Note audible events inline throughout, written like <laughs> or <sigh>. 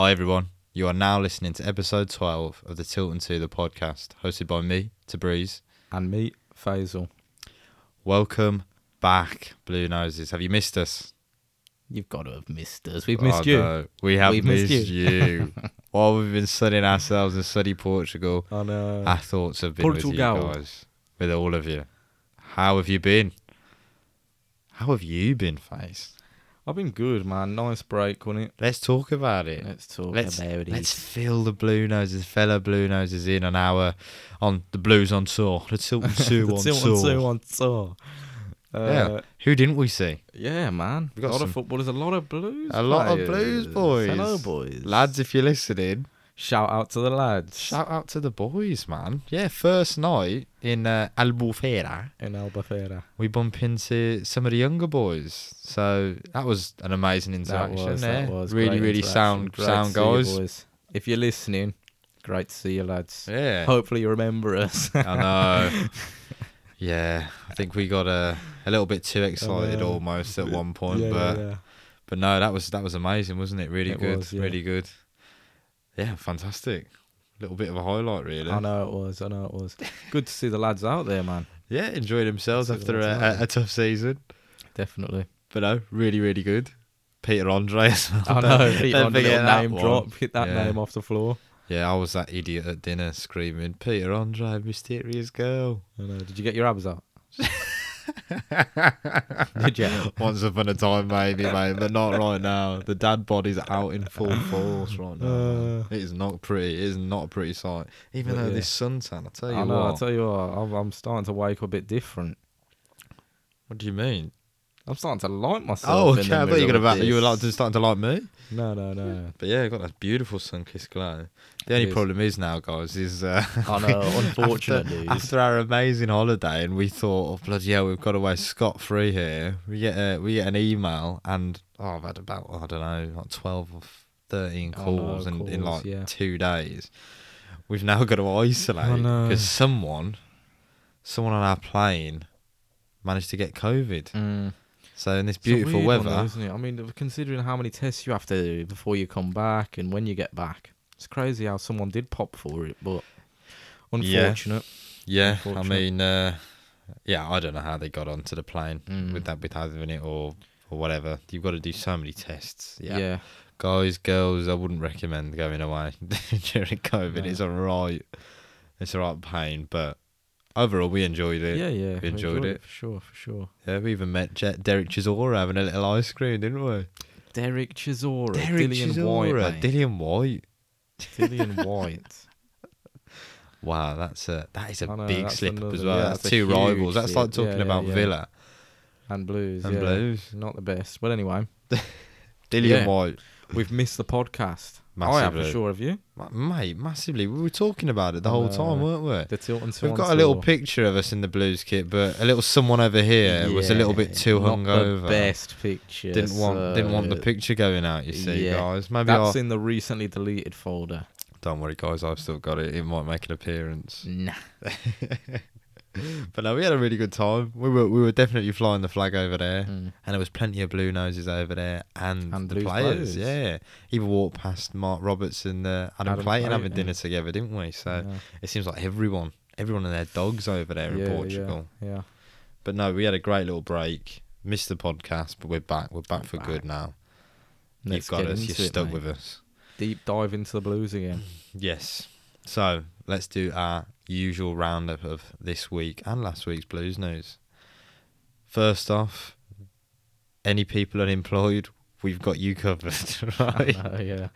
Hi, everyone. You are now listening to episode 12 of the Tilton 2 the podcast, hosted by me, Tabriz. And me, Faisal. Welcome back, Blue Noses. Have you missed us? You've got to have missed us. We've oh, missed Oh, you. no, we have We've missed, missed you. <laughs> While we've been studying ourselves in sunny Portugal, I know. our thoughts have been with you guys, with all of you. How have you been? How have you been, Face? I've been good, man. Nice break, wasn't it? Let's talk about it. Let's talk let's about it. let's fill the blue noses, fellow blue noses in on our on the blues on tour, the Tilton <laughs> Two on Tilton tour. two on tour. Uh, Yeah. Who didn't we see? yeah, man. We A got lot some- of footballers, a lot of blues. A lot of blues boys. Hello, boys. Lads, if you're listening, Shout out to the lads. shout out to the boys, man. Yeah, first night in uh, Albufeira, in Albufeira. we bump into some of the younger boys. So that was an amazing That interaction was, there. that was. really, Great really sound, Great sound to see you guys. boys. If you're listening, great to see you, lads. Yeah. Hopefully you remember us. I know. <laughs> yeah, I think we got a a little bit too excited know. almost at one point, Yeah, but yeah, yeah. but no, that was that was amazing, wasn't it? Really It good, was, yeah. really good. Yeah, fantastic. Little bit of a highlight, really. I know it was. I know it was. Good to see the lads out there, man. Yeah, enjoyed themselves after what a, a, a tough season, Definitely. but no, really, really good. Peter Andre as well. I know. Don't- Pete don't on the forget little that name one. drop. Hit that Yeah. name off the floor. Yeah, I was that idiot at dinner screaming, "Peter Andre, mysterious girl." I know. Did you get your abs out? <laughs> Did you? Once upon a time, maybe, mate, but not right now. The dad body's out in full <laughs> force right now. Uh. it is not pretty. It is not a pretty sight. Even though yeah. this suntan, I tell you I know. what. I tell you what. I'm, I'm starting to wake up a bit different. what do you mean? I'm starting to like myself. Oh, okay. I thought you were about you were like starting to like me. No, no, no. But yeah, got that beautiful sun-kissed glow. The only is. problem is now, guys, is uh, I know. Unfortunate <laughs> after, after our amazing holiday, and we thought, oh bloody hell, we've got away scot free here. We get a, we get an email, and oh, I've had about I don't know, like twelve or thirteen I know, calls, in, in like yeah. two days. We've now got to isolate because someone, someone on our plane, managed to get COVID. Mm. So in this beautiful weird one, weather, isn't it? I mean, considering how many tests you have to do before you come back and when you get back, it's crazy how someone did pop for it. But unfortunate. Yeah, I Unfortunate. mean, uh, yeah, I don't know how they got onto the plane Mm. with that, with having it or or whatever. You've got to do so many tests. Yeah. Yeah. guys, girls, I wouldn't recommend going away <laughs> during COVID. No. It's alright. It's alright pain, but overall we enjoyed it. yeah. We we enjoyed it. for sure, for sure. Yeah, we even met Je- Derek Chisora having a little ice cream, didn't we? Derek Chisora, Derek Dillian Chisora, Whyte, mate. Dillian Whyte. Dillian Whyte. <laughs> Wow, that's a that is a know, big slip up another- as well. yeah, that's that's two rivals. That's like talking yeah, about. Villa And Blues, and yeah. Blues. Not the best. But anyway, <laughs> Dillian. Whyte. we've missed the podcast. I have for sure, have you? Ma- Mate, massively. We were talking about it the whole time, weren't we? The Tilton We've got a little Tour. picture of us in the blues kit, but a little someone over here was a little bit too hungover. The best picture. Didn't want didn't want the picture going out. You see, yeah. guys. Maybe That's I'll, in the recently deleted folder. don't worry, guys. I've still got it. It might make an appearance. Nah. <laughs> <laughs> But no, we had a really good time. We were we were definitely flying the flag over there, Mm. and there was plenty of blue noses over there, and, And the players. players. Yeah, even walked past Marc Roberts and uh, Adam, Adam Clayton having dinner together, didn't we? So Yeah. it seems like everyone, everyone and their dogs over there Yeah, in Portugal. Yeah. yeah, But no, we had a great little break. Missed the podcast, but we're back. We're back for back. good now. Let's You've got us. You're it, stuck mate. with us. Deep dive into the blues again. <clears throat> Yes. So let's do our usual roundup of this week and last week's blues news. First off, any people unemployed, we've got you covered, <laughs> right? Uh, <laughs> yeah.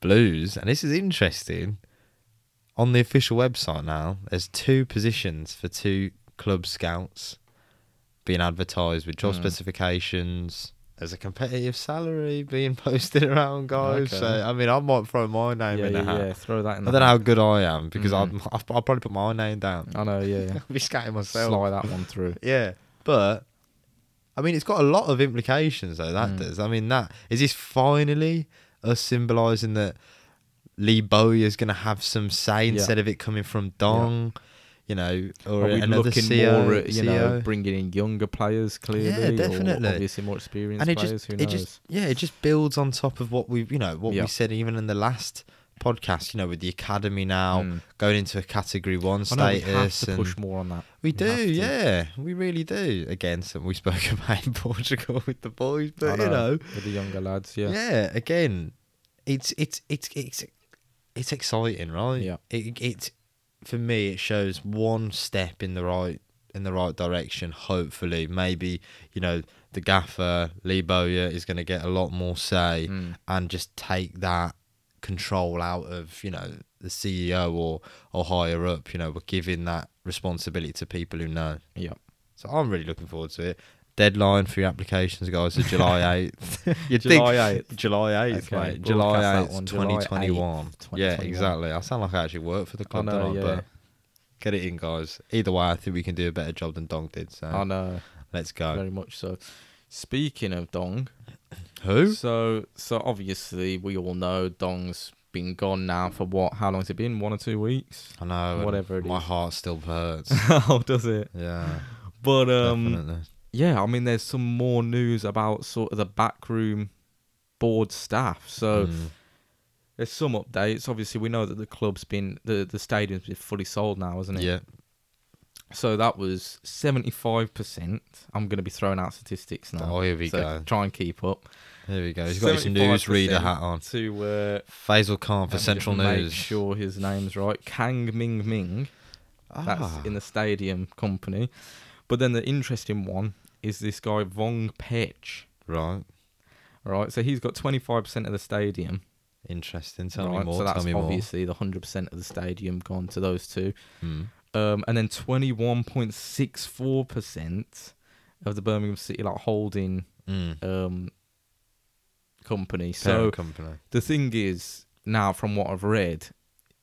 blues, and this is interesting. On the official website now, there's two positions for two club scouts being advertised with job Mm. specifications. There's a competitive salary being <laughs> posted around, guys. So I mean, I might throw my name Yeah, in the yeah, hat. yeah. Throw that in I don't know how good I am because Mm. I'd, <laughs> I'll probably put my name down. I know, yeah. yeah. I'll <laughs> be scouting myself. Slide that one through. Yeah, but I mean, it's got a lot of implications though. That Mm. does. I mean, that is this finally us symbolising that Lee Bowyer is going to have some say Yeah. instead of it coming from Dong. You know, or Are we another looking CEO, more at you know bringing in younger players clearly, yeah, definitely. or obviously more experienced and it players? just Who it knows? just yeah it just builds on top of what we you know what Yeah. we said even in the last podcast you know with the academy now Mm. going into a category one I know we have status to and push more on that. we We do yeah we really do again something we spoke <laughs> about in portugal with the boys but you know with the younger lads, yeah. yeah again it's it's it's it's it's exciting right Yeah. it, it for me it shows one step in the right in the right direction hopefully maybe you know the gaffer lee bowyer is going to get a lot more say Mm. and just take that control out of you know the ceo or or higher up you know we're giving that responsibility to people who know Yeah. so i'm really looking forward to it deadline for your applications guys is july <laughs> 8th <laughs> July 8th. July 8th, Okay, mate. July 8th, one, July 2021. Yeah, exactly. I sound like I actually work for the club, know, yeah. But get it in, guys. Either way, I think we can do a better job than Dong did. So I know, let's go. very much so. Speaking of Dong, <coughs> Who? so so obviously we all know Dong's been gone now for what? How long has it been? One or two weeks? I know. Whatever it My is. heart still hurts. <laughs> How does it? yeah, But um, definitely. Yeah, I mean, there's some more news about sort of the backroom board staff. So Mm. there's some updates. Obviously, we know that the club's been the the stadium's been fully sold now, isn't it? yeah, So that was 75%. I'm going to be throwing out statistics now. Oh, here we so go. Try and keep up. Here we go. He's got his newsreader 75% hat on. To uh, Faisal Khan for Central just make News. sure his name's right. Kang Ming Ming. Ah. That's in the stadium company. But then the interesting one is this guy Vong Pitch. right. Right, so he's got 25% of the stadium. Interesting. Tell me more. so that's Tell me more. obviously the 100% of the stadium gone to those two. Mm. Um, and then 21.64% of the Birmingham City like holding Mm. um, company. Parent So company. the thing is, now from what I've read,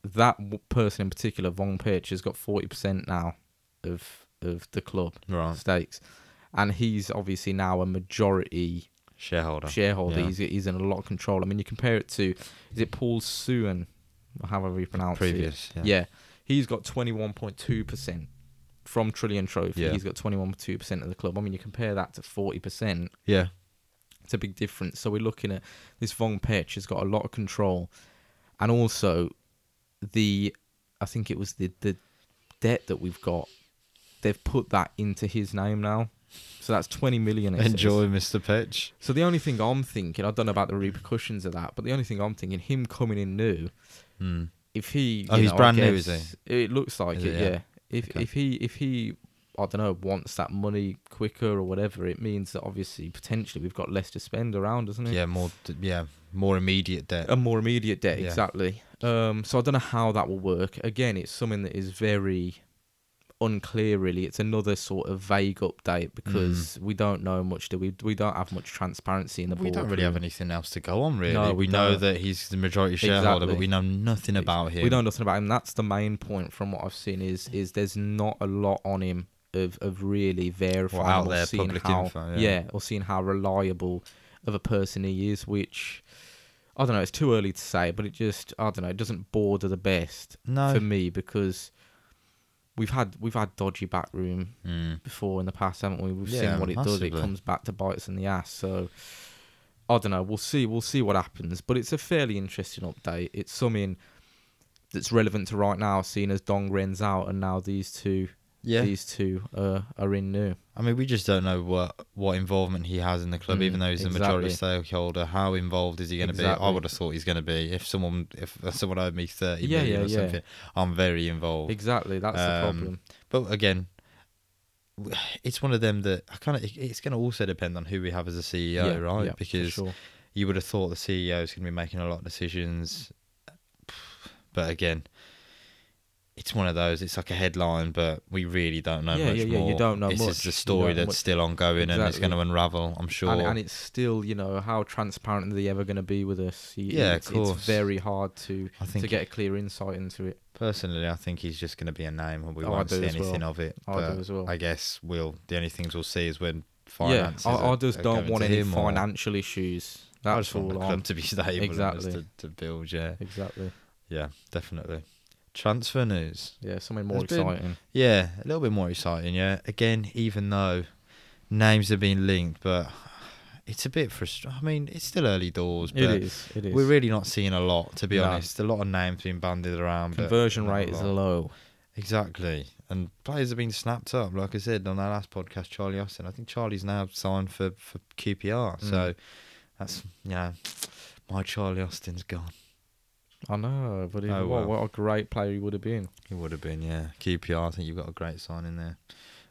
that w- person in particular, Von Pitch, has got 40% now of of the club Right. stakes. And he's obviously now a majority Shareholder. shareholder. Yeah. He's, he's in a lot of control. I mean, you compare it to, is it Paul Suen, or however you pronounce it? Previous. Yeah. Yeah. He's got 21.2% from Trillion Trophy. Yeah. He's got 21.2% of the club. I mean, you compare that to 40%, Yeah. it's a big difference. So we're looking at this Von Pitch has got a lot of control. And also, the, I think it was the, the debt that we've got, they've put that into his name now. So that's 20 million. it says. Enjoy, Mr. Pitch. So the only thing I'm thinking, I don't know about the repercussions of that, but the only thing I'm thinking, him coming in new, Mm. if he, Oh, he's know, brand new, is guess- It looks like it, it? yeah. Yeah. If Okay. if he if he, I don't know, wants that money quicker or whatever, it means that obviously potentially we've got less to spend around, doesn't it? Yeah, more. Yeah, more immediate debt. A more immediate debt, Yeah. exactly. Um, so I don't know how that will work. Again, it's something that is very unclear. Really, it's another sort of vague update because we don't know much. Do we? We don't have much transparency in the Mm. we don't really have anything else to go on, really. No, we know that he's the majority shareholder, but we know nothing about him. We know nothing about him. That's the main point from what I've seen. Is is there's not a lot on him of of really verifying out or there seeing public how info, yeah. or seeing how reliable of a person he is. Which I don't know. It's too early to say, but it just I don't know. It doesn't border the best No. for me because we've had we've had dodgy backroom Mm. before in the past, haven't we? We've Yeah, seen what it does. It comes back to bite us in the ass. So I don't know. We'll see. We'll see what happens. But it's a fairly interesting update. It's something that's relevant to right now, seeing as Dong Ren's out and now these two Yeah. these two uh, are in new. I mean, we just don't know what what involvement he has in the club, Mm, even though he's the majority exactly. stakeholder. How involved is he going to be? I would have thought he's going to be. If someone if someone owed me thirty Yeah, million yeah, or yeah. something, I'm very involved. Exactly. That's the Um, problem. But again, it's one of them that I kind of. It's going to also depend on who we have as a CEO, right? because sure. you would have thought the CEO is going to be making a lot of decisions. But again, it's one of those. It's like a headline, but we really don't know Yeah, much yeah, yeah, you don't know This much. is the story that's much. still ongoing, and it's going to unravel. I'm sure. And, and it's still, you know, how transparent are they ever going to be with us? You- Yeah, of it's, course. It's very hard to I think to get a clear insight into it. personally, I think he's just going to be a name, and we Oh, won't see as well. anything of it. I but do as well. I guess we'll. The only things we'll see is when Yeah, finances. I, I just are don't going want any him or- financial issues. I That's just want the club to be <laughs> stable and Exactly. just to, to build. Yeah, Exactly. yeah, definitely. Transfer news. Yeah, something more There's been- exciting. Yeah, a little bit more exciting. Yeah, again, even though names have been linked, but it's a bit frustrating. I mean, it's still early doors, but It is. It is. we're really not seeing a lot, to be No. honest. A lot of names being bandied around. Conversion rate is low. Exactly. And players have been snapped up. Like I said on our last podcast, Charlie Austin. I think Charlie's now signed for, for QPR. Mm. So that's, you know, my Charlie Austin's gone. I know, but he, Oh, what, well. what a great player he would have been. He would have been, yeah. QPR, I think you've got a great sign in there.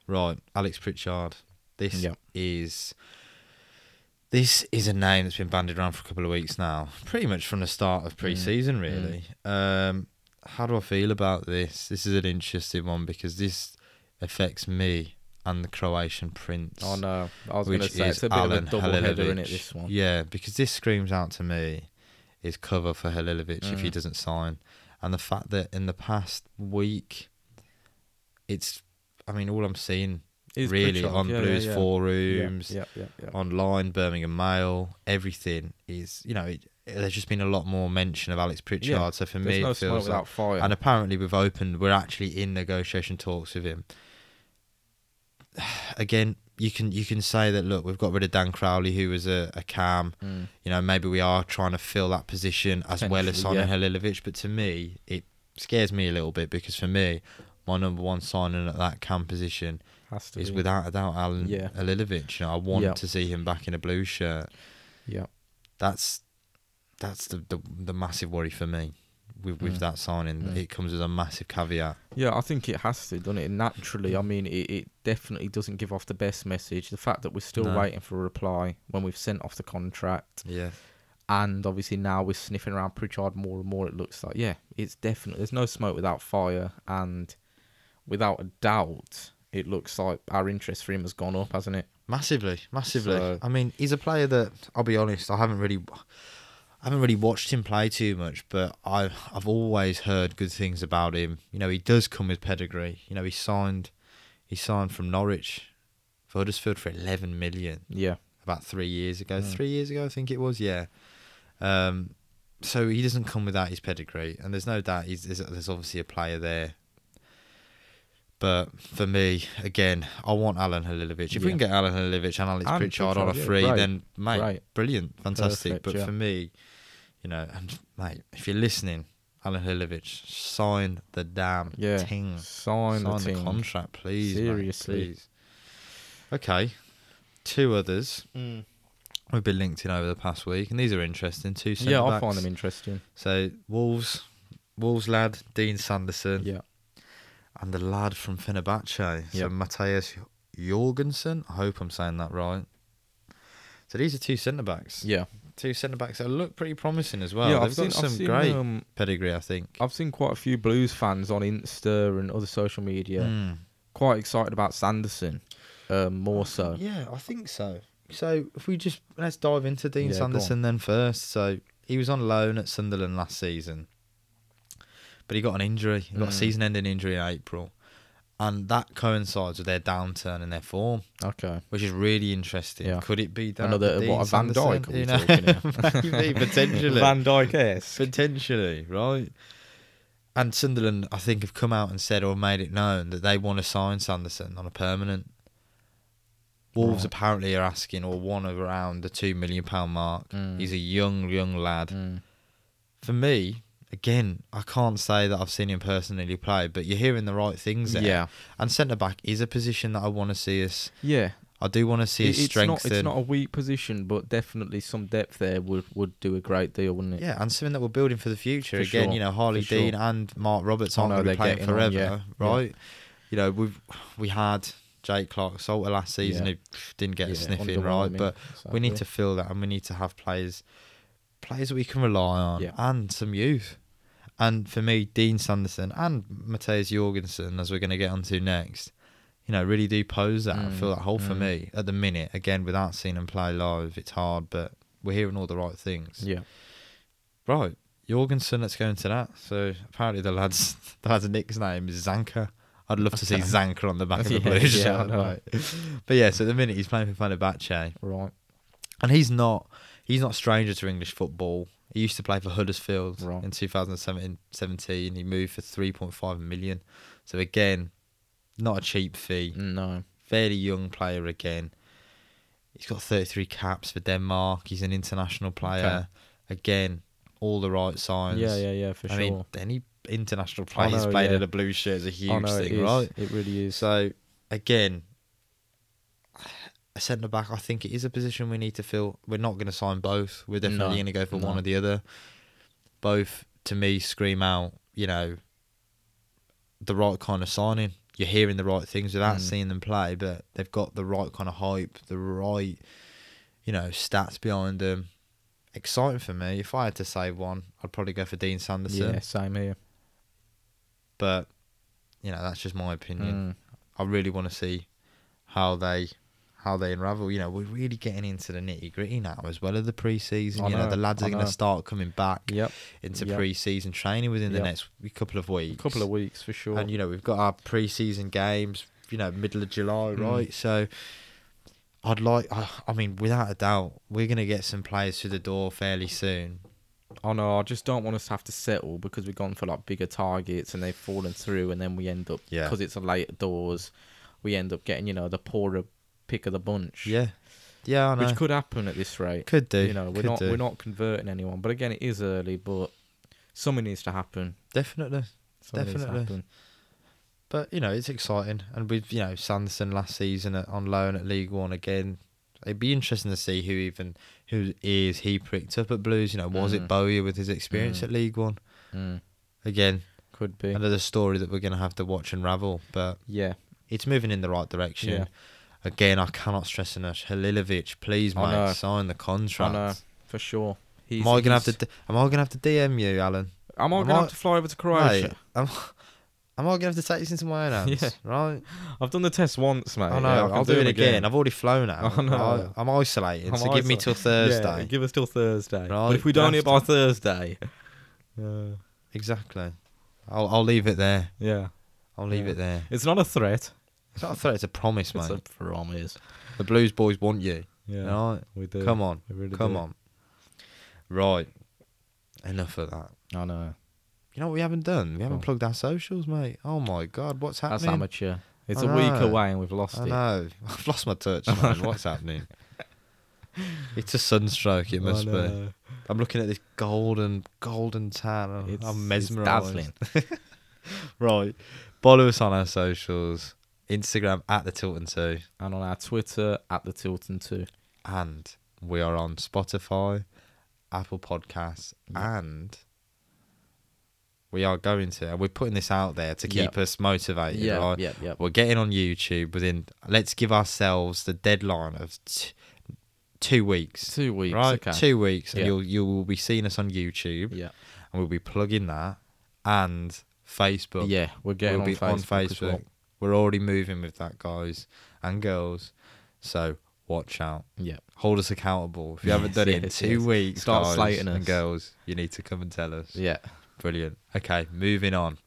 Right, Alex Pritchard. This Yeah. is this is a name that's been bandied around for a couple of weeks now. Pretty much from the start of pre season really. Um how do I feel about this? This is an interesting one because this affects me and the Croatian prince. Oh no, I was going to say it's a bit Alen of a double header in it. This one. Yeah, because this screams out to me is cover for Halilovic if he Mm. doesn't sign, and the fact that in the past week, it's, I mean, all I'm seeing Is really on yeah, Blues yeah. forums, Yeah, yeah, yeah. yeah. online, Birmingham Mail, everything is, you know, it, there's just been a lot more mention of Alex Pritchard. So for There's me, no it feels like, fire. and apparently we've opened, we're actually in negotiation talks with him. <sighs> Again, you can you can say that look, we've got rid of Dan Crowley, who was a, a cam. Mm. You know, maybe we are trying to fill that position as well as signing Potentially, Halilovic. But to me, it scares me a little bit because for me, my number one signing at that cam position is be. without a doubt Alen Yeah. Halilovic. You know, I want Yeah. to see him back in a blue shirt. Yeah. That's that's the the, the massive worry for me with with Mm. that signing. Mm. It comes as a massive caveat. Yeah, I think it has to, doesn't it? Naturally, I mean, it, it definitely doesn't give off the best message. The fact that we're still No. waiting for a reply when we've sent off the contract, Yeah. and obviously now we're sniffing around Pritchard more and more. It looks like, yeah, it's definitely there's no smoke without fire, and without a doubt, it looks like our interest for him has gone up, hasn't it? Massively, massively. So- I mean, he's a player that I'll be honest, I haven't really, I haven't really watched him play too much, but I've I've always heard good things about him. You know, he does come with pedigree. You know, he signed, he signed from Norwich for Huddersfield for eleven million Yeah, about three years ago. Mm. Three years ago, I think it was. Yeah. Um, so he doesn't come without his pedigree, and there's no doubt he's there's, there's obviously a player there. But for me, again, I want Alen Halilovic. If we can get Alen Halilovic and Alex And Pritchard on a Pritchard, yeah, free, then mate, great. brilliant, fantastic. Perfect, but yeah. for me, you know, and mate, if you're listening, Alen Halilovic, sign the damn Yeah. ting. sign, the, Sign the thing. contract, please. mate, Seriously. please. Okay, two others. Mm. We've been linked in over the past week, and these are interesting. Two centre Yeah, I find them interesting. So Wolves, Wolves lad Dion Sanderson, Yeah, and the lad from Fenerbahce, so Yep. Mathias Jorgensen. I hope I'm saying that right. So these are two centre backs. yeah, Two centre backs that look pretty promising as well. yeah. They've I've got seen, some seen, great um, pedigree, I think. I've seen quite a few Blues fans on Insta and other social media Mm. quite excited about Sanderson. Um, more so. Yeah, I think so. So if we just let's dive into Dion Yeah, Sanderson then first. So he was on loan at Sunderland last season, but he got an injury. He got a Mm. season-ending injury in April, and that coincides with their downturn in their form, Okay. which is really interesting. Yeah. Could it be down Another to Dion what a Van Sanderson? Dijk are we You know? talking <laughs> <laughs> Maybe potentially. Van Dijk esque. Potentially, right? And Sunderland, I think, have come out and said or made it known that they want to sign Sanderson on a permanent. Wolves Right. apparently are asking or want around the two million pound mark. Mm. He's a young, young lad. Mm. For me, again, I can't say that I've seen him personally play, but you're hearing the right things there. Yeah, And centre back is a position that I want to see us. yeah. I do want to see It- us it's not strengthen. it's not a weak position, but definitely some depth there would would do a great deal, wouldn't it? Yeah, and something that we're building for the future. For Again, sure, you know, Harlee for sure. Dean and Marc Roberts aren't going to be playing getting on, forever, yeah, yeah. right? You know, we've we had Jake Clarke Salter last season Yeah. who didn't get a Yeah, sniff in, right? But we need to fill that, and we need to have players, players that we can rely on, Yeah. and some youth. And for me, Dion Sanderson and Mathias Jorgensen, as we're going to get onto next, you know, really do pose that and Mm, fill that hole for mm. me at the minute. Again, without seeing them play live, it's hard, but we're hearing all the right things. Yeah. Right, Jorgensen. Let's go into that. So apparently the lads, <laughs> the lad's nick's name is Zanka. I'd love to see <laughs> Zanka on the back of the Blues yeah, shirt. mate. But yeah, so at the minute he's playing for Fenerbahce, Right. and he's not he's not stranger to English football. He used to play for Huddersfield Right. in 2017. 17. He moved for 3.5 million. So again, not a cheap fee. No. Fairly young player again. He's got 33 caps for Denmark. He's an international player. Again, all the right signs. Yeah, yeah, yeah, for I sure. mean, any international I players know, playing yeah. in a blue shirt is a huge know, thing, right? It really is. So again, centre back, I think it is a position we need to fill. We're not going to sign both. We're definitely No, going to go for one or the other. Both, to me, scream out. You know, the right kind of signing. You're hearing the right things without Mm. seeing them play, but they've got the right kind of hype, the right, you know, stats behind them. Exciting for me. If I had to say one, I'd probably go for Dion Sanderson. yeah, same here. But you know, that's just my opinion. Mm. I really want to see how they how they unravel. You know, we're really getting into the nitty gritty now as well of the pre-season. I you know, know, the lads I are going to start coming back Yep, into Yep. pre-season training within the next couple of a weeks. couple of weeks for sure. and you know, we've got our pre-season games. You know, middle of July, Mm. right? So. I'd like, I I mean, without a doubt, we're going to get some players through the door fairly soon. Oh no, I just don't want us to have to settle because we've gone for like bigger targets and they've fallen through, and then we end up Yeah. because it's a late doors, we end up getting you know the poorer pick of the bunch. Yeah. Yeah, I know. which could happen at this rate. Could do. You know, we're could not do. we're not converting anyone, but again, it is early, but something needs to happen. Definitely. Something Definitely. happen. But you know, it's exciting, and with you know Sanderson last season at, on loan at League One again, it'd be interesting to see who even whose ears he pricked up at Blues. You know, was it Mm. Bowyer with his experience Mm. at League One? Mm, Again, could be. another story that we're going to have to watch unravel. But Yeah, it's moving in the right direction. Yeah. Again, I cannot stress enough. Halilovic, please, I know. mate, sign the contract. I know. for sure. He's, Am I gonna have to? Am I gonna have to DM you, Alen? Am I am gonna I- have to fly over to Croatia? Mate, am, am I gonna have to take this into my own hands? <laughs> Yeah. Right. I've done the test once, mate. I know. Yeah, I I'll do, it them again. I've already flown out. <laughs> I know. right? I'm isolating, I'm so give me till <laughs> Thursday. Yeah, give us till Thursday. Right, But if we don't hear by Thursday, uh, Exactly. I'll I'll leave it there. yeah, I'll leave Yeah. it there. it's not a threat. It's not a threat. It's a promise, mate. It's a promise. The Blues boys want you. Yeah, Right. we do. Come on. Really Come do. on. Right. Enough of that. I know. You know what we haven't done? We haven't plugged our socials, mate. Oh my god, what's happening? That's amateur. It's I a week away and we've lost I it. know. <laughs> I've lost my touch, <laughs> man. What's happening? It's a sunstroke, it must be. I'm looking at this golden, golden tan. I'm- It's, I'm it's mesmerised. dazzling. <laughs> Right. Follow us on our socials. Instagram at the Tilton 2. and on our Twitter at the Tilton Two. And we are on Spotify, Apple Podcasts, Yeah. and we are going to, and we're putting this out there to keep Yep. us motivated, Yeah, right? yeah, yeah. We're getting on YouTube within, let's give ourselves the deadline of t- two weeks. Two weeks. right? Okay. Two weeks, and you'll, you will be seeing us on YouTube, Yeah. and we'll be plugging that, and Facebook. Yeah, we're getting we'll on, be Facebook on Facebook. well. We're already moving with that, guys and girls. So watch out. Yeah. Hold us accountable. If you haven't Yes, done it in <laughs> two yes. weeks, Start guys slating and girls, you need to come and tell us. Yeah. Brilliant. Okay, moving on.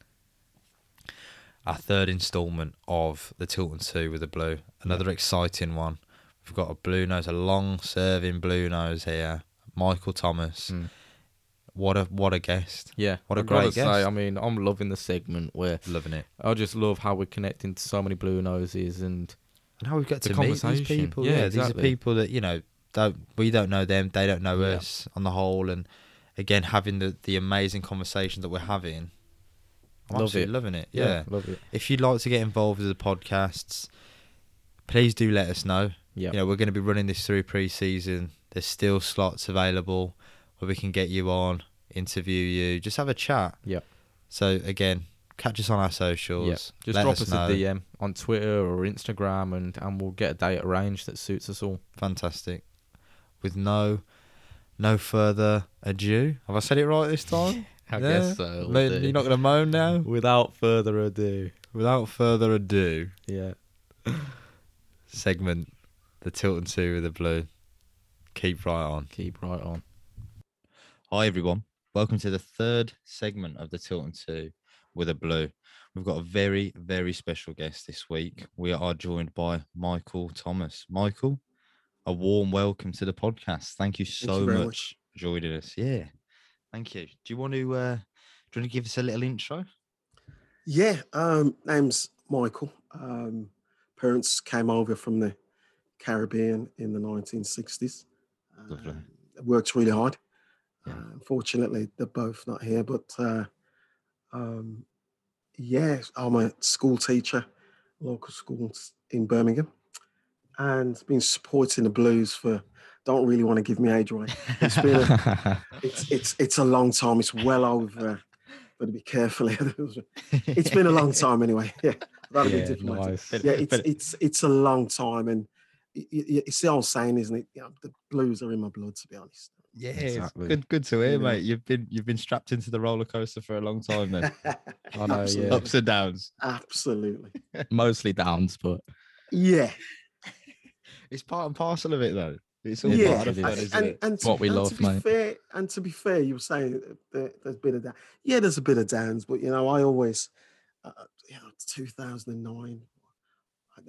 Our third instalment of the Tilton 2 with the blue. Another exciting one. We've got a blue nose, a long serving blue nose here. Michael Thomas. Mm. What a what a guest. Yeah. What a I've gotta great say, guest. I mean, I'm loving the segment where Loving it. I just love how we're connecting to so many blue noses and And how we get to meet these people. Yeah, Yeah, these are people that, you know, don't we don't know them, they don't know Yeah. us on the whole and again having the, the amazing conversations that we're having. I'm Love absolutely it. loving it. Yeah. love it. If you'd like to get involved with the podcasts, please do let us know. Yeah. You know, we're going to be running this through pre-season. There's still slots available where we can get you on, interview you, just have a chat. Yeah. So again, catch us on our socials. Yeah. Just let drop us, know. a DM on Twitter or Instagram and, and we'll get a date arranged that suits us all. Fantastic. With no no further ado. Have I said it right this time? <laughs> I Yeah. guess so. No- You're not going to moan now? Without further ado. Without further ado, Yeah. segment the Tilton 2 with the blue. Keep right on. Keep right on. Hi everyone. Welcome to the third segment of the Tilton 2 with a blue. We've got a very, very special guest this week. We are joined by Michael Thomas. Michael, a warm welcome to the podcast. Thank you so you much, much. for joining us. Yeah. Thank you. Do you want to uh, do you want to give us a little intro? Yeah, um, name's Michael. Um, parents came over from the Caribbean in the 1960s. Lovely. Um, worked really hard. Yeah. Uh, unfortunately, they're both not here, but uh, um, yeah, I'm a school teacher, local schools in Birmingham, and been supporting the Blues for. Don't really want to give me age away. It's been a, it's <laughs> it's it's a long time. It's well over. Got to be careful. <laughs> it's been a long <laughs> time anyway. Yeah, that'll be yeah, diplomatic. nice. Yeah, it's But- it's it's a long time, and it's the old saying, isn't it? Yeah, the blues are in my blood, to be honest. Yeah, Exactly. good good to hear, Yeah. mate. You've been you've been strapped into the roller coaster for a long time then. <laughs> I know, yeah. Ups and downs. Absolutely. <laughs> Mostly downs, but Yeah. <laughs> It's part and parcel of it though. It's all Yeah. part of it is. isn't And, it? and to, What we and love, to be mate. fair, and to be fair, you were saying that there's a bit of that. Yeah, there's a bit of downs, but you know, I always, uh, you know, 2009.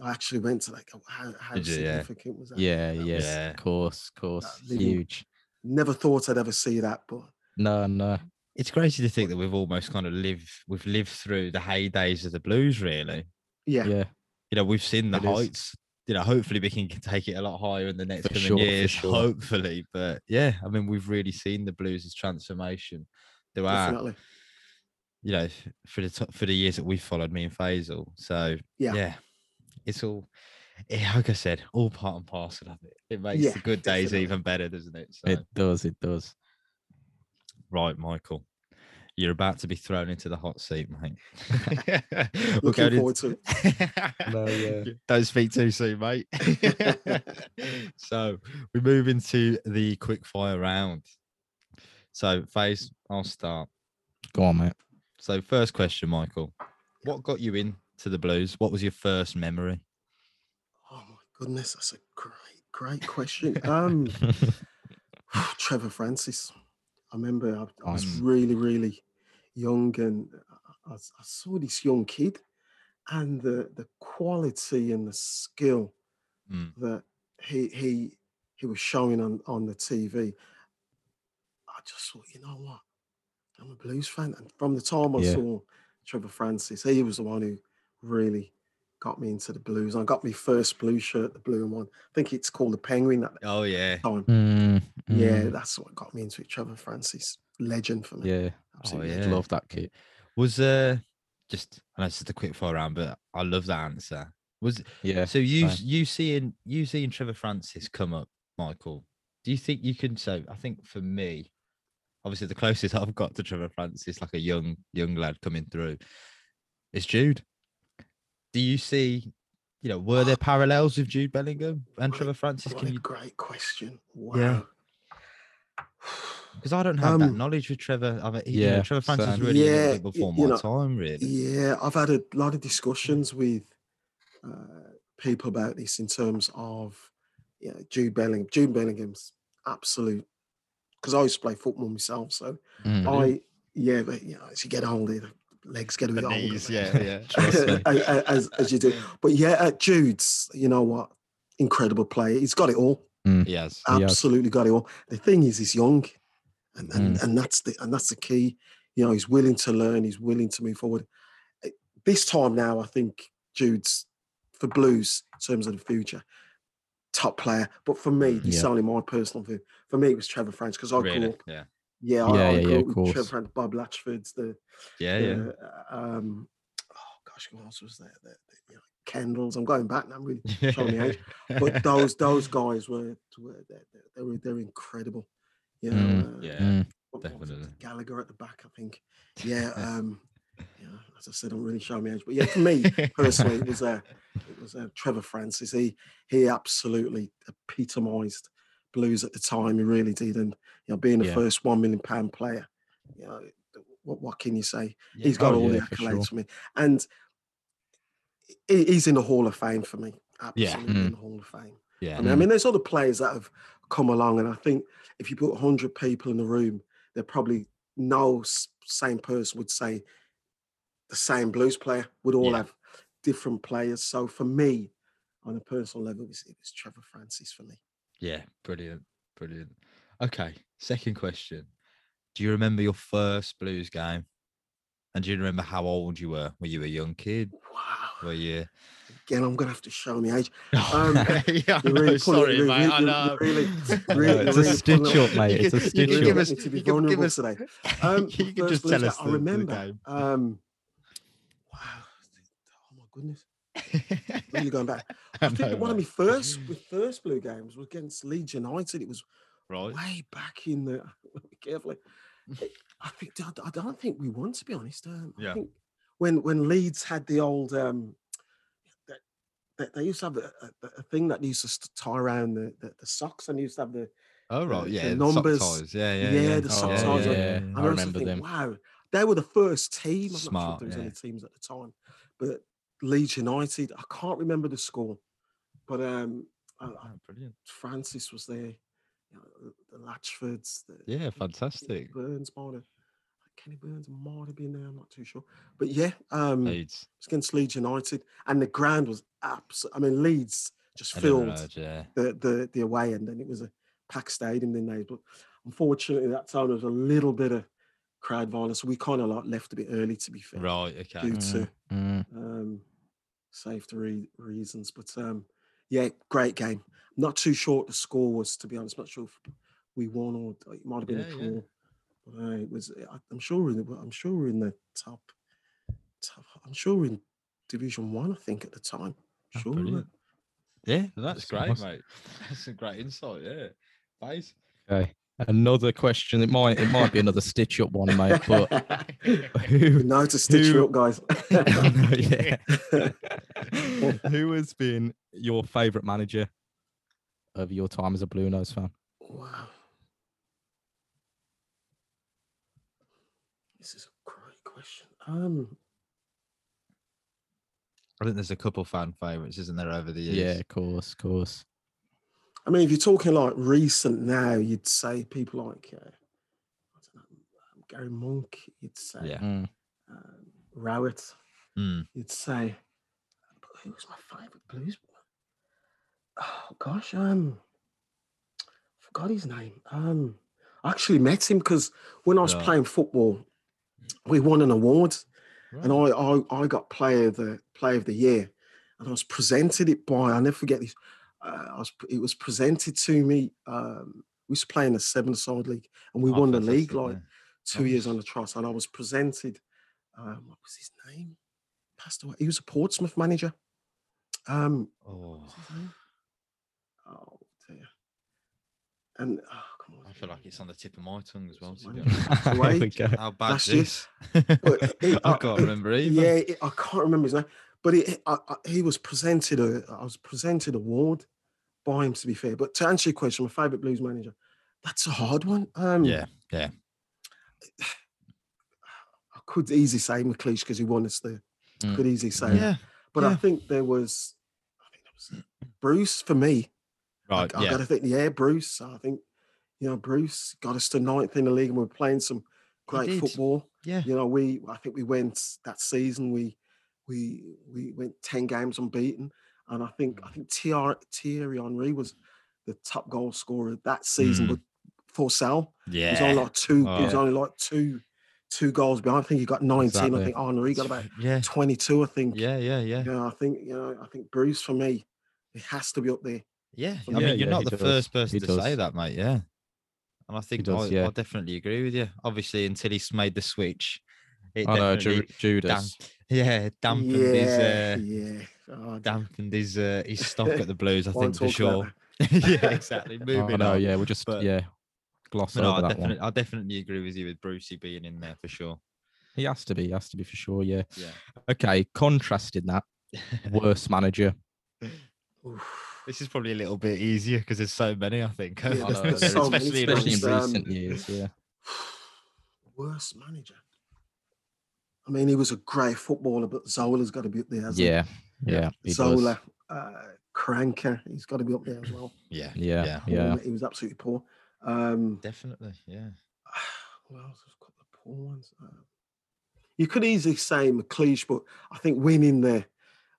I- actually went to like, how, how you? Yeah. significant was that? yeah, That was- Yeah. of course, of course, living- huge. Never thought I'd ever see that, but No, no, It's crazy to think that we've almost kind of lived we've lived through the heydays of the blues, really. yeah, yeah, You know, we've seen the It is. heights. You know, hopefully we can take it a lot higher in the next coming sure, years. sure. Hopefully, but yeah, I mean, we've really seen the blues' transformation throughout. definitely. You know, for the for the years that we've followed me and Faisal. So Yeah. yeah, it's all. Yeah, <laughs> like I said, all part and parcel of it. It makes Yeah, the good days definitely. even better, doesn't it? So, it does, it does. right, Michael, you're about to be thrown into the hot seat, mate. <laughs> We're Looking going forward to it. <laughs> No, yeah. Don't speak too soon, mate. so we move into the quick fire round. So, Faze, I'll start. Go on, mate. So, first question, Michael. What got you into the blues? What was your first memory? Goodness, that's a great, great question. <laughs> Um, <laughs> <sighs> Trevor Francis. I remember I, I was really, really young, and I, I I saw this young kid, and the the quality and the skill Mm. that he he he was showing on on the TV. I just thought, you know what, I'm a blues fan, and from the time I Yeah. saw Trevor Francis, he was the one who really got me into the blues. I got my first blue shirt, the blue one. I think it's called the Penguin at the Oh, yeah. time. Mm, Yeah, mm, that's what got me into it. Trevor Francis, legend for me. yeah. Absolutely Oh, yeah. Love that kid. Was uh just I know it's just a quick fire round, but I love that answer. Was Yeah. so you same. you seeing you seeing Trevor Francis come up, Michael? Do you think you can so I think for me, obviously the closest <laughs> I've got to Trevor Francis, like a young young lad coming through, is Jude. Do you see, you know, were there parallels with Jude Bellingham and Great- Trevor Francis? What Can a you great question. Wow. Yeah. because I don't have that Um, knowledge with Trevor. I mean, you know, yeah, Trevor Francis same. really Yeah, little bit y- before my know, time, really. Yeah, I've had a lot of discussions with uh, people about this in terms of you know, Jude Bellingham. Jude Bellingham's absolute because I used to play football myself, so Mm. I yeah, but you know, as you get older, the legs get a The bit older. knees, but- yeah, yeah. As, <laughs> as, as you do. But yeah, at Jude's, you know what? Incredible player. He's got it all. He has. He has. Absolutely got it all. The thing is, he's young, and and, and that's the and that's the key. You know, he's willing to learn. He's willing to move forward. Eh, This time now, I think Jude's for Blues in terms of the future, top player. But for me, this is Yeah. only my personal view. For me, it was Trevor Francis because I Really? grew up. Yeah. Yeah, Yeah, I yeah, yeah, of course. Bob Latchford's the Yeah, yeah. um, oh gosh, who else was there? The, the, you know, Kendalls. I'm going back now. I'm really <laughs> showing my age. But those those guys were, were they, they, were they're incredible. You know, Mm, uh, yeah. Mm. definitely. Gallagher at the back, I think. Yeah. <laughs> Um, know, as I said, I'm really showing my age. But yeah, for me personally, it was uh, it was uh, Trevor Francis. He he absolutely epitomised blues at the time. He really did, and you know, being the Yeah. first one million pound player, you know, what what can you say? He's got Oh, all yeah, the for accolades sure. for me, and he's in the Hall of Fame for me. Absolutely Mm. in the Hall of Fame. Yeah. I mean, I mean, there's other players that have come along, and I think if you put 100 people in the room, they're probably no same person would say the same blues player would all Yeah. have different players. So for me, on a personal level, it was, it was Trevor Francis for me. Yeah, brilliant, brilliant. Okay, second question. Do you remember your first Blues game? And do you remember how old you were? Were you a young kid? Wow. Were you? Again, I'm gonna have to show my age. <laughs> Um, <laughs> yeah, know, really sorry, mate. I know. really- really- it's a really stitch up, mate. It's a stitch up. give us- to be vulnerable us- today. <laughs> Um, you first just tell us the- I the remember. game. Um, wow. Oh my goodness. <laughs> Really going back. <laughs> I think that one of my first, my first blue games was against Leeds United. It was right. way back in the. <laughs> Carefully. I think I I don't think we won. To be honest, um, Yeah. I think when when Leeds had the old. Um, that, that they used to have a, a, a thing that used to tie around the, the, the socks, and used to have the Oh right, the yeah. the numbers-. Yeah, yeah, yeah, yeah. the Oh, sock yeah, ties. yeah, yeah. I I, remember think, them. wow, they were the first team. I'm not sure Smart, if there was any teams at the time, but Leeds United. I can't remember the score, but um, I, I- Oh, brilliant. Francis was there. You know, the Latchfords. The, Yeah, fantastic. Burns might have. Kenny Burns might have been there. I'm not too sure, but yeah, um, it was against Leeds United, and the ground was absolutely. I mean, Leeds just filled Road, yeah. the the the away end, and it was a packed stadium then days. But unfortunately, that time there was a little bit of crowd violence. We kind of like left a bit early, to be fair, Right, okay. due to Mm. um, safety re- reasons. But um, yeah, great game. Not too sure what the score was, to be honest. Not sure if we won or it might have been Yeah, a yeah. draw. But uh, it was. I- I'm sure we're in the. I'm sure we're in the top. top I'm sure we're in Division One. I think at the time. Oh, Sure. we were. brilliant. Yeah, that's That's great, awesome. mate. <laughs> That's a great insight. Yeah, Base. Okay. Another question. It might it might be another stitch up one, mate. But who? <laughs> No, to stitch who, up, guys. yeah. <laughs> <laughs> who has been your favourite manager of your time as a Blue Nose fan? Wow. This is a great question. Um, I think there's a couple fan favourites, isn't there, over the years? Yeah, of course, of course. I mean, if you're talking like recent now, you'd say people like uh, I don't know, um, Gary Monk. You'd say Yeah. Mm. um, Rowett. Mm. You'd say who was my favourite blues? Oh gosh, um, forgot his name. Um, I actually met him because when I was Yeah. playing football, we won an award. and I, I I got player of the player of the year, and I was presented it by I'll never forget this. Uh, I was it was presented to me. Um, we used playing play in the seven side league, and we Oh, won the league fantastic, like two years on the trot. And I was presented. Um, what was his name? Passed away. He was a Portsmouth manager. Um. Oh, what's his name? Oh dear. And oh, come on. I feel like it's on the tip of my tongue as well. To be <laughs> honest. Away. There we go. How bad Last this? <laughs> But it- I I- can't remember either. Yeah, it, I can't remember his name, but it, I, I, he was presented a. I was presented a award by him. To be fair, but to answer your question, my favorite blues manager, that's a hard one. Um, Yeah, yeah. I could easily say McLeish because he won us the. Mm. Could easily say, Yeah. but I think there was, I think there was Bruce for me. Right. I, I yeah. got to think, yeah, Bruce. I think, you know, Bruce got us to ninth in the league, and we were playing some great football. Yeah. you know, we I think we went that season. We we we went ten games unbeaten, and I think Mm. I think Thierry, Thierry Henry was the top goal scorer that season. Mm. But Forssell, he was Yeah. only like two. He was Oh. only like two two goals behind. I think he got nineteen. Exactly. I think Henry got about Yeah. twenty two. I think. Yeah. Yeah. Yeah. You know, I think you know. I think Bruce for me, he has to be up there. Yeah. I Yeah, mean, you're yeah, not the does. first person He to say that, mate. Yeah. And I think does, I, yeah. I definitely agree with you. Obviously, until he's made the switch, it I know definitely, Ju- Judas. yeah, dampened his, uh, yeah. Oh, dear. dampened his, uh, his stock at the <laughs> Blues. I think for sure. <laughs> yeah, exactly. I <laughs> Moving know. on. Yeah, we're just but- yeah gloss no, over I that definitely, one. I definitely agree with you with Brucey being in there for sure. He has to be. He has to be for sure. Yeah. Yeah. Okay. Contrasting that, worst manager. Oof. This is probably a little bit easier because there's so many. I think, Yeah, I know, there's there is, so especially in especially in things, um, recent years. Yeah. <sighs> Worst manager. I mean, he was a great footballer, but Zola's got to be up there. hasn't he? Yeah. Yeah. he does. Zola, uh, Karanka, he's got to be up there as well. <sighs> yeah, Yeah. yeah, Yeah. He was absolutely poor. Um, definitely, yeah. <sighs> what else has got the poor ones? Uh, you could easily say McLeish, but I think winning the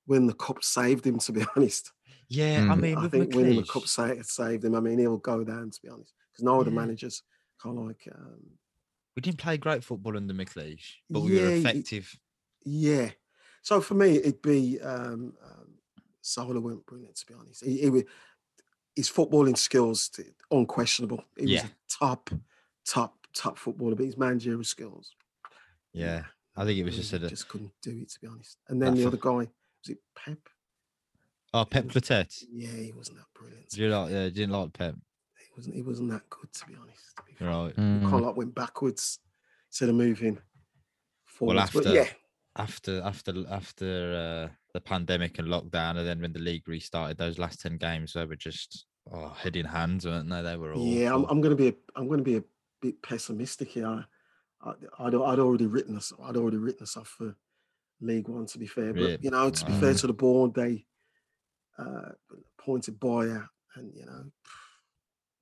win the cup saved him. To be <laughs> honest, Yeah, Mm. I mean, I with think winning the McLeish- cup sa- saved him. I mean, he'll go down. To be honest, because no other Yeah. managers kind of like um, we didn't play great football under McLeish, but we were Yeah, y- effective. Yeah. So for me, it'd be um, um, Zola weren't brilliant to be honest. He, he, his footballing skills unquestionable. He was Yeah. a top, top, top footballer, but his managerial skills. Yeah, I think it was he just a just couldn't do it to be honest. And then the fa- other guy was it Pep? oh Pep Clotet. Yeah, he wasn't that brilliant. Do you like? Yeah, didn't like Pep, He wasn't. He wasn't that good to be honest. To be right? He Mm. kind of like went backwards instead of moving forwards. but after- yeah, After after after uh, the pandemic and lockdown, and then when the league restarted, those last ten games they were just oh, head in hands, weren't they? They were all. Yeah, I'm, I'm going to be a, I'm going to be a bit pessimistic here. I, I'd, I'd already written us. I'd already written us off for League One. To be fair, but Really? you know, to be fair to the board, they uh, appointed Bowyer, and you know, <sighs>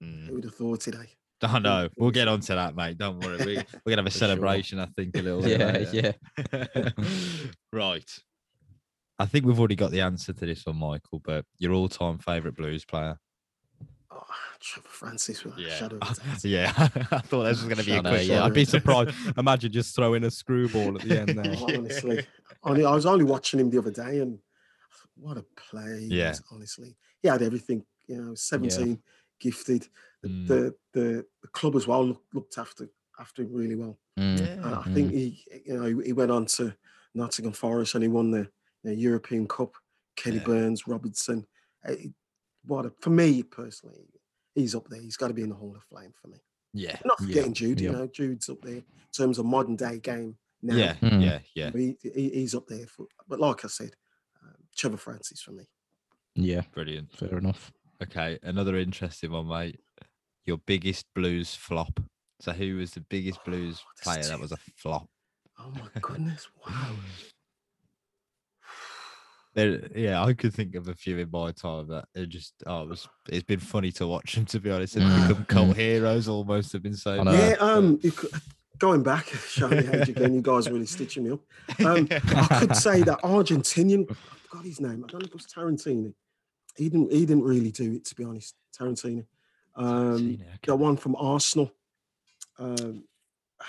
Mm. who would have thought today? <laughs> Oh no, we'll get <laughs> on to that, mate. Don't worry. We, <laughs> we're gonna have a For sure. celebration, I think, a little. bit Yeah, later. yeah. right. I think we've already got the answer to this one, Michael. But your all-time favorite blues player? Oh, Trevor Francis with Yeah, shadow. of a doubt. yeah. I thought this was going to be a Shadow, quick yeah. I'd be surprised. Imagine just throwing a screwball at the end there. Oh, honestly, only, I was only watching him the other day, and what a play! he Yeah. honestly, he had everything. You know, seventeen, gifted. The, Mm. the the the club as well looked, looked after after him really well. Mm. Uh, I think he, you know, he, he went on to Nottingham Forest and he won the you know, European Cup. Kenny Yeah. Burns, Robertson. Uh, what a, for me personally, he's up there. He's got to be in the Hall of Fame for me. Yeah. Not Yeah, forgetting Jude. You know, Jude's up there in terms of modern day game now. Yeah. Mm. Yeah. Yeah. But he, he- he's up there. For, but like I said, um, Trevor Francis for me. Yeah, Brilliant. fair enough. Okay. Another interesting one, mate. Your biggest blues flop. So, who was the biggest Oh, blues that's player that was a flop? Oh my goodness! Wow. <sighs> There, yeah, I could think of a few in my time that it just oh, it was it's been funny to watch them to be honest. They've become cult heroes almost have been so I know. Yeah, um, you could, going back, <laughs> showing the age again, you guys really stitching me up. Um, I could <laughs> say that Argentinian, I forgot his name. I don't know if it was Tarantini. He didn't. He didn't really do it, to be honest. Tarantini, um, the one from Arsenal. Um,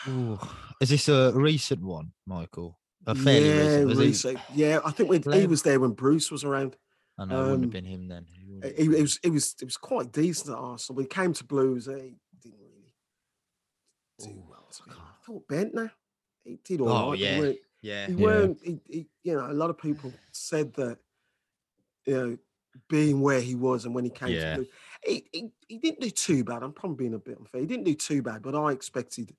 Ooh. Is this a recent one, Michael? A fairly yeah, recent. Was he- yeah. I think when he was there when Bruce was around. I know it wouldn't have um, been him then. It, it was. It was. It was quite decent at Arsenal. When he came to Blues, he didn't really do Ooh, well. I be honest. can't- I thought Bendtner. He did all Oh, right, but he yeah. yeah, he Yeah. weren't he, he, you know a lot of people said that you know being where he was and when he came Yeah. to he, he, he didn't do too bad i'm probably being a bit unfair he didn't do too bad but i expected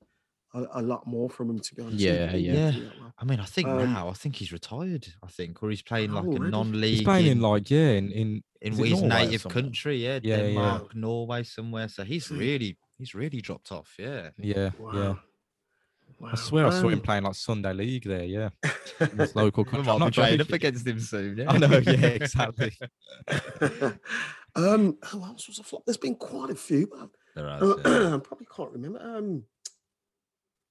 a, a lot more from him to be honest He- Yeah, yeah. didn't do that well. I mean, I think Um, now I think he's retired. I think, or he's playing like Oh, a non-league He's playing in in, like yeah, in in in his Norway native country. Yeah, Yeah, yeah. Denmark, Norway, somewhere. So he's really he's really dropped off. Yeah, yeah, wow. yeah. Wow. I swear I saw him Um, playing like Sunday League there. Yeah, <laughs> in his local country. I'm not playing up against him soon. Yeah, I know. Yeah, <laughs> exactly. <laughs> um who else was a flop there's been quite a few but There I, has, yeah. <clears throat> Probably can't remember um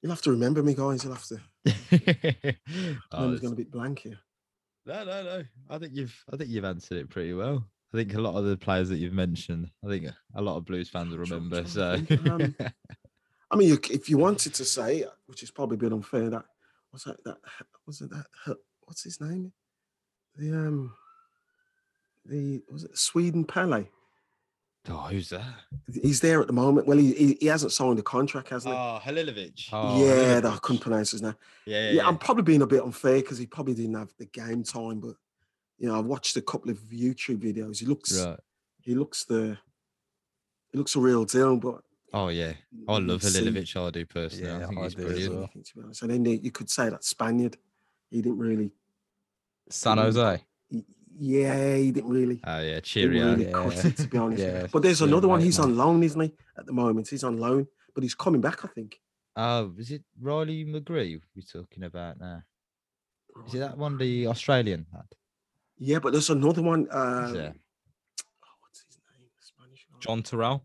you'll have to remember me guys you'll have to <laughs> Oh, it's- going to be blank here No, no, no. I think you've I think you've answered it pretty well. I think a lot of the players that you've mentioned, I think a lot of Blues fans will remember. trying So think, um, <laughs> I mean, you, if you wanted to say, which is probably a bit unfair, that was that? That was it that? What's his name? The um, the was it Sweden Pele? oh, who's that? He's there at the moment. Well, he he, he hasn't signed a contract, hasn't he? Oh, Halilovic. Oh, yeah, that I couldn't pronounce his name. yeah, yeah, Yeah, yeah. I'm probably being a bit unfair because he probably didn't have the game time, but you know, I watched a couple of YouTube videos. He looks, Right. he looks the, he looks a real deal, but Oh yeah, I you love see- Halilovic. I do personally. Yeah, I think I he's do as brilliant. well. to be honest. And then you could say that Spaniard, he didn't really, San Jose. He- yeah, he didn't really, Oh yeah, cheerio. really Yeah. cut it to be honest. Yeah, But there's yeah, another one. He's man. on loan, isn't he? At the moment, he's on loan, but he's coming back. I think. Oh, is it Riley McGree we're talking about now? Is it that one, the Australian lad? Yeah, but there's another one. Um, there? oh, what's his name? Spanish. Jon Toral.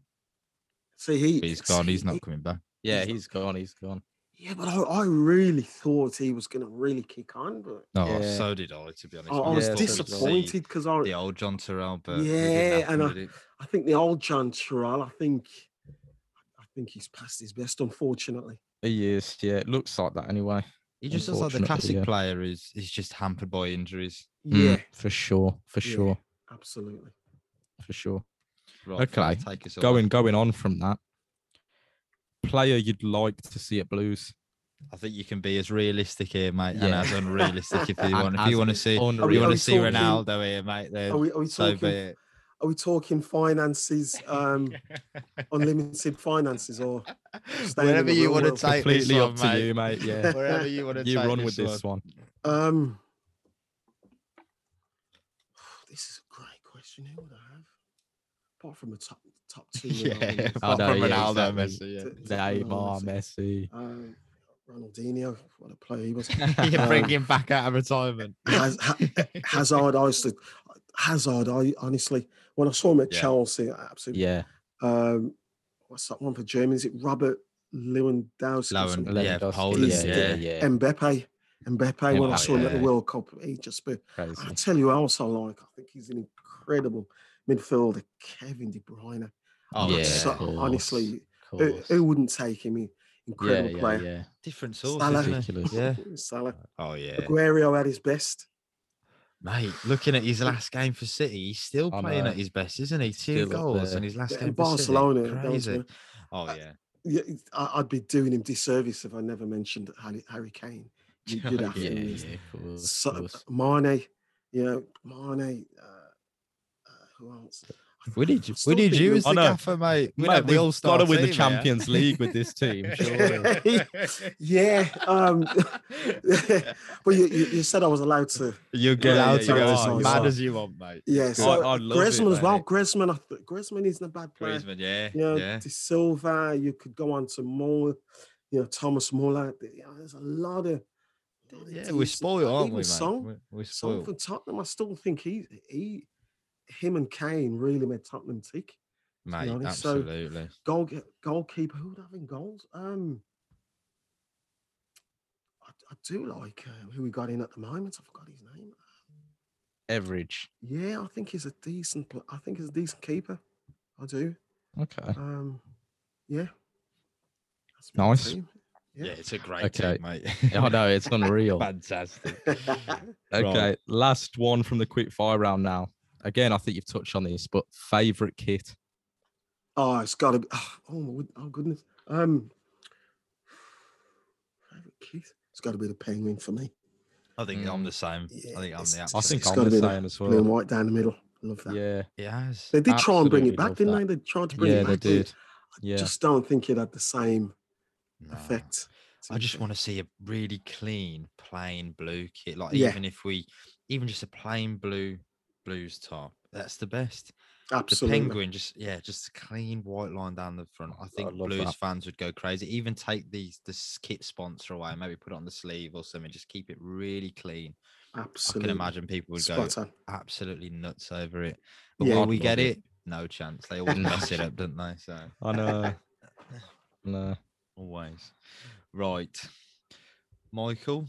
See, he, He's gone. see, He's he- not coming back. Yeah, He's he's gone. He's gone. Yeah, but I, I really thought he was going to really kick on, but Oh, Yeah. so did I. To be honest, I, I was. Yeah, so thought we'd see disappointed because I, The old Jon Toral, but Yeah, yeah, and and I- I think the old Jon Toral, I think, I think he's past his best, unfortunately. He is. Yeah, it looks like that anyway. He just looks like the classic yeah. player is is just hampered by injuries. Mm, Yeah, for sure. For Yeah. sure. absolutely. For sure. Right, Okay, Phil, take us away. Going going on from that. Player you'd like to see at Blues. I think you can be as realistic here, mate, and as unrealistic if you <laughs> want. If you want to see, unreal. We- you want to see talking- Ronaldo here, mate, then Are we, are we so be talking? it. Are we talking finances, um, <laughs> unlimited finances, or staying in Wherever you real want to world? take this Completely one, up to mate. you, mate. Yeah. <laughs> Wherever you want to you take run this with this one. one. Um, <sighs> this is a great question. Who would I have? Apart from the top top two. <laughs> Yeah, Ronaldo, <laughs> Oh, no, from yeah, Ronaldo, exactly. Messi. Yeah. to- to Neymar, Messi. Messi. Um, Ronaldinho, what a player he was. <laughs> you Um, bring him back out of retirement. Haz- Hazard, I used to Hazard. I honestly, when I saw him at Yeah. Chelsea, absolutely. Yeah. Um, what's that one for Germany? Is it Robert Lewandowski? or Lowen- yeah, Poland, He's- yeah. yeah. Mbappe. Mbappe, when I saw him at the. World Cup, he just. Be, Crazy. I tell you who else I like. I think he's an incredible midfielder, Kevin De Bruyne. Oh, Yeah, yeah. So, course, honestly, of who, who wouldn't take him? He- yeah, Incredible yeah, player. yeah. different source, Salah. Ridiculous. <laughs> Yeah. Salah. Oh yeah, Aguero at his best. mate. Looking at his last game for City, he's still I playing know. at his best, isn't he? Two Still goals in his last Yeah, game in for City. Barcelona, Crazy. Oh yeah. Yeah, I- I'd be doing him disservice if I never mentioned Harry, Harry Kane. You <laughs> did have Yeah, him. yeah, He's- of course, So, course. Mane, you know, Mane. Uh, uh, who else? We need I you. We need you as I the know. gaffer, mate. We'd Mate, the we've all-star got to win the team here. Champions League with this team, <laughs> surely. <laughs> yeah, um, <laughs> but you, you, you said I was allowed to. You're Yeah, allowed yeah, to go as you mad are. as you want, mate. Yeah, so I- I love it, Griezmann as well. mate. Griezmann, I th- Griezmann isn't a bad player. Griezmann, yeah, You know, yeah. De Silva. You could go on to more. You know, Thomas Muller. You there's a lot of. Yeah, we're decent- spoiled, aren't we, mate? Son, We're, we're Son spoiled. from Tottenham. I still think he, he, him and Kane really made Tottenham tick. Mate, honest, so- absolutely. Goal goalkeeper. Who would have in goals? Um, I, I do like uh, who we got in at the moment. I forgot his name. Average. Yeah, I think he's a decent. I think he's a decent keeper. I do. Okay. Um, yeah. That's Nice. team. Yeah. Yeah. it's a great Okay. team, mate. <laughs> I know it's unreal. <laughs> Fantastic. <laughs> Okay, last one from the quick fire round now. Again, I think you've touched on this, but favorite kit. oh, it's got to be. Oh, oh, my oh, goodness. Um, favorite kit. It's got to be the penguin for me. I think I'm Mm. the same. Yeah, I think I'm it's- the it's- I think it's I'm gotta the be the same as Blue and white down the middle. I love that. Yeah, It has. They did try and bring it back, didn't that. they? They tried to bring yeah, it they back. but did. I Yeah, just don't think it had the same No. effect. I just want to see a really clean, plain blue kit. Like Yeah. even if we, even just a plain blue blues top, that's the best. absolutely. The penguin, just yeah, just a clean white line down the front. I think love blues that. fans would go crazy. Even take these this kit sponsor away, maybe put it on the sleeve or something. Just keep it really clean. Absolutely. I can imagine people would go on. absolutely nuts over it. But Yeah, we get it. it, no chance. They <laughs> always mess it up, don't they? So I know. <laughs> no. always. Right. Michael,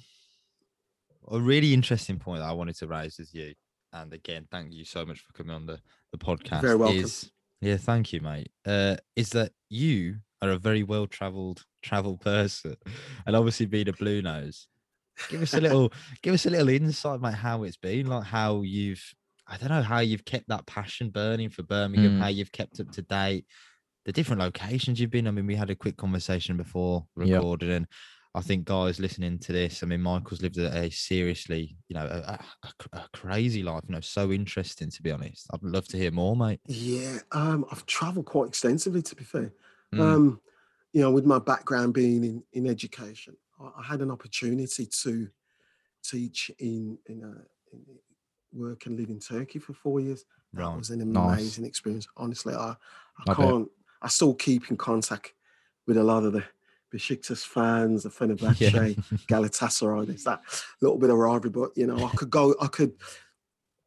a really interesting point that I wanted to raise with you. And again, thank you so much for coming on the, the podcast. very welcome. Is, yeah, thank you, mate. Uh, is that you are a very well traveled travel person <laughs> and obviously being a blue nose. Give us a little <laughs> give us a little insight, mate, how it's been, like how you've I don't know how you've kept that passion burning for Birmingham, Mm. how you've kept up to date, the different locations you've been. I mean, we had a quick conversation before Yep. recording, and I think guys listening to this, I mean, Michael's lived a, a seriously, you know, a, a- a crazy life. You know, so interesting to be honest. I'd love to hear more, mate. Yeah, um, I've travelled quite extensively, to be fair. Mm. Um, you know, with my background being in, in education, I, I had an opportunity to teach in in, a, in work and live in Turkey for four years. That Right. was an Nice. amazing experience. Honestly, I, I I can't. I still keep in contact with a lot of the Besiktas fans, the <laughs> Fenerbahce, Galatasaray. There's that little bit of rivalry, but you know, I could go. I could,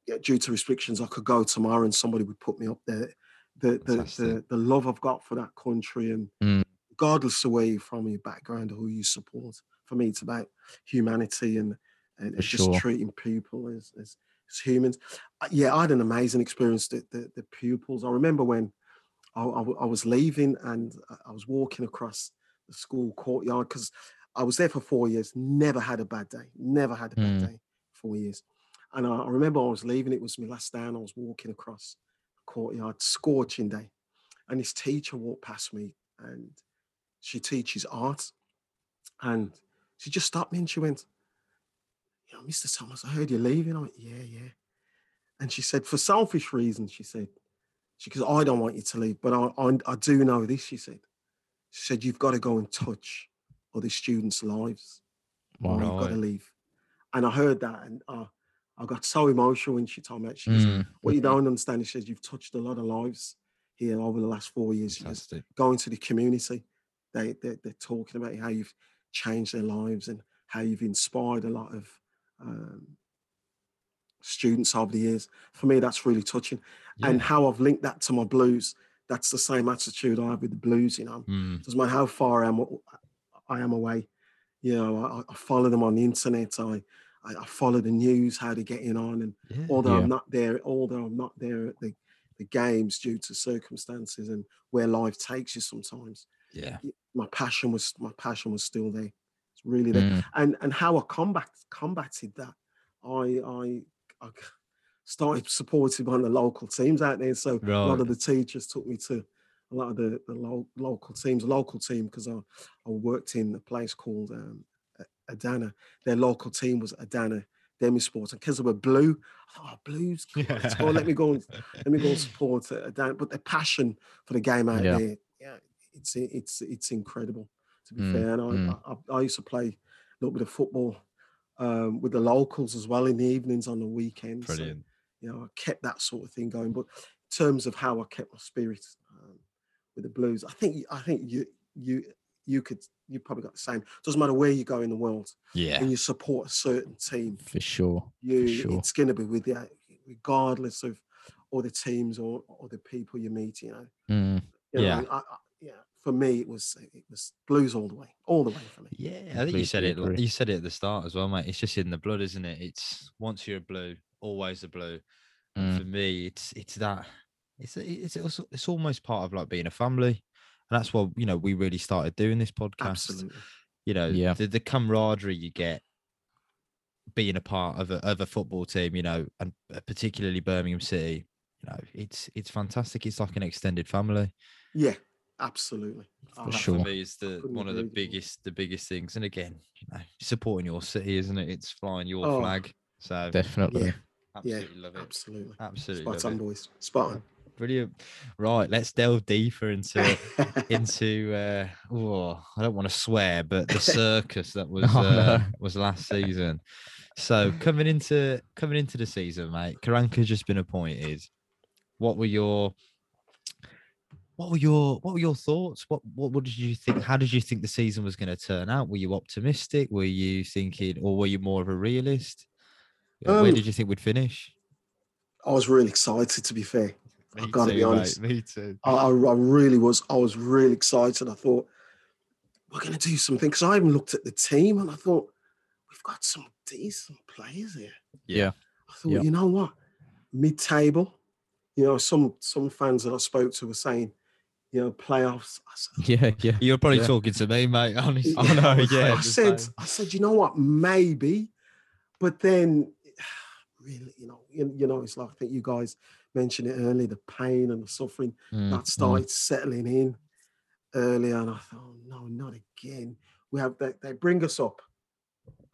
yeah, due to restrictions, I could go tomorrow and somebody would put me up there. The the the, the love I've got for that country, and Mm. regardless of where you're from, your background, or who you support, for me, it's about humanity and and, and just sure. treating people as, as as humans. Uh, Yeah, I had an amazing experience. The the, the pupils. I remember when I was leaving and I- I was walking across the school courtyard because I was there for four years, never had a bad day, never had a bad Mm. day, four years. And I, I remember I was leaving, it was my last day, and I was walking across the courtyard, scorching day. And this teacher walked past me, and she teaches art. And she just stopped me and she went, You know, Mr. Thomas, I heard you're leaving. I went, Yeah, yeah. And she said, For selfish reasons, she said, she goes, I don't want you to leave, but I, I, I do know this, she said. She said, You've got to go and touch other students' lives Wow. you've got to leave. And I heard that and uh, I got so emotional when she told me that. She goes, Mm, What you don't understand, she says, You've touched a lot of lives here over the last four years. Goes, Going to the community, they, they, they're talking about how you've changed their lives and how you've inspired a lot of um, students over the years. For me, that's really touching. And how I've linked that to my blues, that's the same attitude I have with the blues, you know Mm. doesn't matter how far I am, I am away. You know, I, I follow them on the internet. I, I I follow the news, how they're getting on, and Yeah. although Yeah. I'm not there, although I'm not there at the, the games due to circumstances and where life takes you sometimes, Yeah. my passion was my passion was still there. It's really there. Mm, And and how I combat combated that, I I, I started supporting one of the local teams out there. So a lot of the teachers took me to a lot of the, the lo- local teams, local team, because I, I worked in a place called um, Adana. Their local team was Adana Demirspor. And because they were blue, I thought, oh, blues, <laughs> come on, let's go. Let me go and let me go and support uh, Adana. But the passion for the game out Yeah. there, yeah, it's it's it's incredible to be Mm, fair. And I, mm. I, I I used to play a little bit of football um, with the locals as well in the evenings on the weekends. So, Brilliant. You know, I kept that sort of thing going. But in terms of how I kept my spirit um, with the blues, I think I think you you you could you probably got the same. Doesn't matter where you go in the world, Yeah. when you support a certain team, for sure. you sure. it's going to be with you, regardless of all the teams or or the people you meet. You know, Mm, You know, Yeah. I, I, yeah. For me, it was it was blues all the way, all the way for me. Yeah, I think you said it. agree. You said it at the start as well, mate. It's just in the blood, isn't it? It's once you're a blue, always a blue. Mm. for me, it's it's that. It's it's also, it's almost part of like being a family, and that's what you know we really started doing this podcast. Absolutely. You know, Yeah. the the camaraderie you get being a part of a of a football team, you know, and particularly Birmingham City. You know, it's it's fantastic. It's like an extended family. Yeah, absolutely. For Oh, That sure. for me is the one of the agree with you more. biggest the biggest things. And again, you know, supporting your city, isn't it? It's flying your Oh, flag. So definitely. Yeah, absolutely love it. absolutely. Absolutely Spot on, boys. Spot on. Brilliant. Right, let's delve deeper into <laughs> into uh oh, I don't want to swear, but the circus that <laughs> was Oh, uh, no. was last season. So coming into coming into the season, mate, Karanka's just been appointed. What were your what were your what were your thoughts? What what, what did you think? How did you think the season was going to turn out? Were you optimistic? Were you thinking, or were you more of a realist? Uh, Where Um, did you think we'd finish? I was really excited, to be fair. I've got to be too, mate, honest. Me too. I, I, I really was. I was really excited. I thought we're going to do something because I even looked at the team and I thought we've got some decent players here. Yeah. I thought, Yeah. you know what, mid-table. You know, some some fans that I spoke to were saying, you know, playoffs. I said, <laughs> Yeah, yeah. You're probably Yeah. talking to me, mate. Honestly. <laughs> Oh, no, yeah, I said. I said, you know what, maybe, but then, really, you know, you, you know, it's like I think you guys mentioned it earlier, the pain and the suffering Mm, that mm. started settling in earlier, and I thought, oh, no, not again. We have they, they bring us up,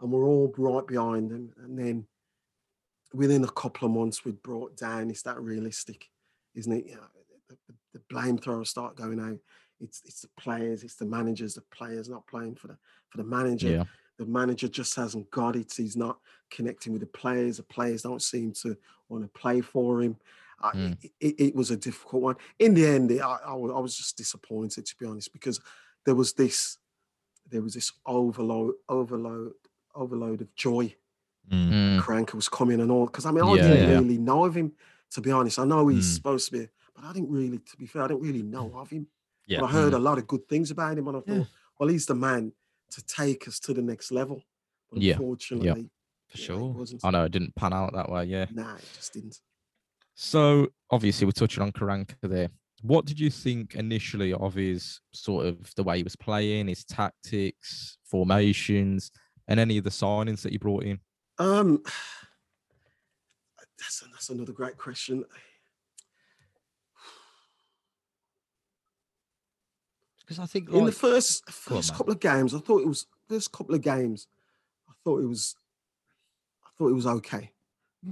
and we're all right behind them, and then within a couple of months we'd brought down. Is that realistic? Isn't it? You know, the, the, the blame throwers start going out. It's it's the players, it's the managers. The players not playing for the for the manager. Yeah. The manager just hasn't got it. He's not connecting with the players. The players don't seem to want to play for him. Mm. it, it, it was a difficult one. In the end, I, I, was just disappointed to be honest because there was this there was this overload overload overload of joy Mm. Karanka was coming and all. Because I mean, I Yeah, didn't yeah. really know of him, to be honest. I know he's Mm. supposed to be, but I didn't really, to be fair, I didn't really know of him. Yeah. But I heard a lot of good things about him, and I thought, Yeah. well, he's the man to take us to the next level. But Yeah, unfortunately, For you know, sure. I know it didn't pan out that way. Yeah. Nah, it just didn't. So obviously we're touching on Karanka there. what did you think initially of his sort of the way he was playing, his tactics, formations, and any of the signings that he brought in? Um, <sighs> that's that's another great question. Because I think In the like, first on, first couple of games, I thought it was first couple of games. I thought it was, I thought it was okay.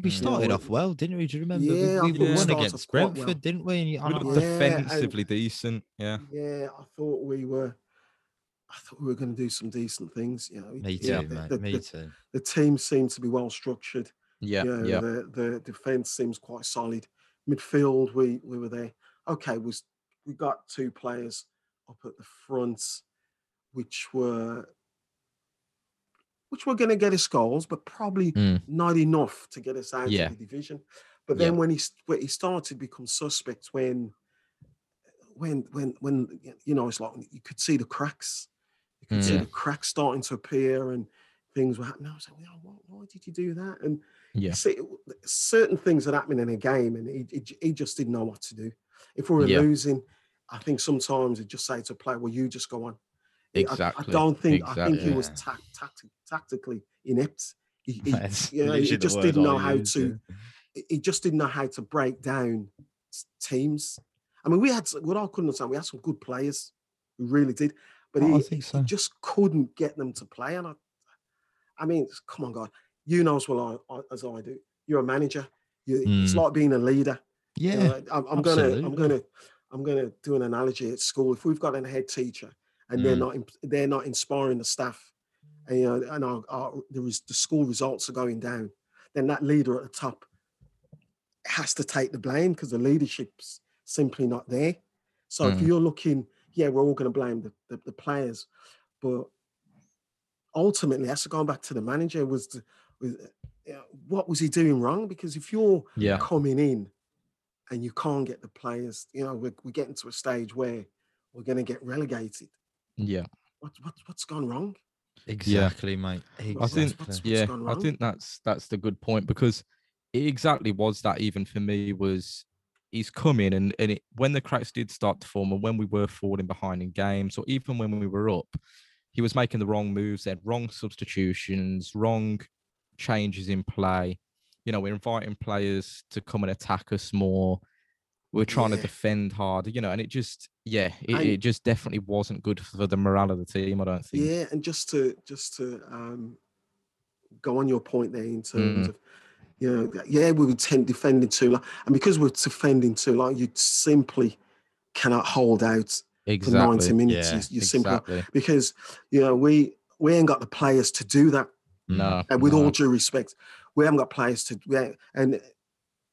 we Mm. started Yeah, off well, didn't we? Do you remember? Yeah, we, thought we we won against Brentford, well. didn't we? And you- We looked Yeah, and- defensively decent. Yeah. Yeah, I thought we were. I thought we were going to do some decent things. You know, me too, yeah, mate. the, me the, too. the team seemed to be well structured. Yeah. you know, Yeah. The the defense seems quite solid. Midfield, we we were there. Okay, was we got two players up at the front, which were which were going to get us goals, but probably Mm. not enough to get us out Yeah. of the division. But Yeah. then when he when he started to become suspect, when when when when you know it's like you could see the cracks, you could see Mm. the cracks starting to appear and things were happening. I was like, "Oh, why, why did you do that? And Yeah. see, certain things that happening in a game, and he, he, he just didn't know what to do. If we were Yeah. losing, I think sometimes he'd just say to a player, "Well, you just go on." I- I- Exactly, I, don't think I think he exactly. was tacti- tactically inept. He, he, <laughs> you know, he just didn't know how used, to. He just didn't know how to break down teams. I mean, we had what I couldn't understand. We had some good players, we really did, but Oh, I he, think he just couldn't get them to play. And I, I mean, come on, God, you know as well I, I- as I do. You're a manager. You, It's Mm. like being a leader. you Yeah, know, I'm, I'm gonna, I'm gonna, I'm gonna do an analogy at school. If we've got a head teacher and they're Mm. not, they're not inspiring the staff, and you know, and our, our the, res- the school results are going down, then that leader at the top has to take the blame because the leadership's simply not there. So if Mm. you're looking, yeah, we're all going to blame the, the, the players, but ultimately, that's going back to the manager. Was, the, was what was he doing wrong? Because if you're Yeah. coming in and you can't get the players, you know, we're, we're getting to a stage where we're going to get relegated. Yeah. What, what, what's gone wrong? exactly, mate. I think- Exactly. What's yeah, gone I think that's that's the good point because it exactly was that even for me was he's coming and, and it, when the cracks did start to form and when we were falling behind in games or even when we were up, he was making the wrong moves, had wrong substitutions, wrong changes in play. You know, we're inviting players to come and attack us more. We're trying to defend harder, you know, and it just yeah, it, And- it just definitely wasn't good for the morale of the team, I don't think. Yeah, and just to just to um, go on your point there in terms Mm. of, you know, yeah, we would tend defending too long, and because we're defending too long, you simply cannot hold out for ninety minutes. Yeah, you, you simply because you know we we ain't got the players to do that. No. And with no. all due respect, we haven't got players to we and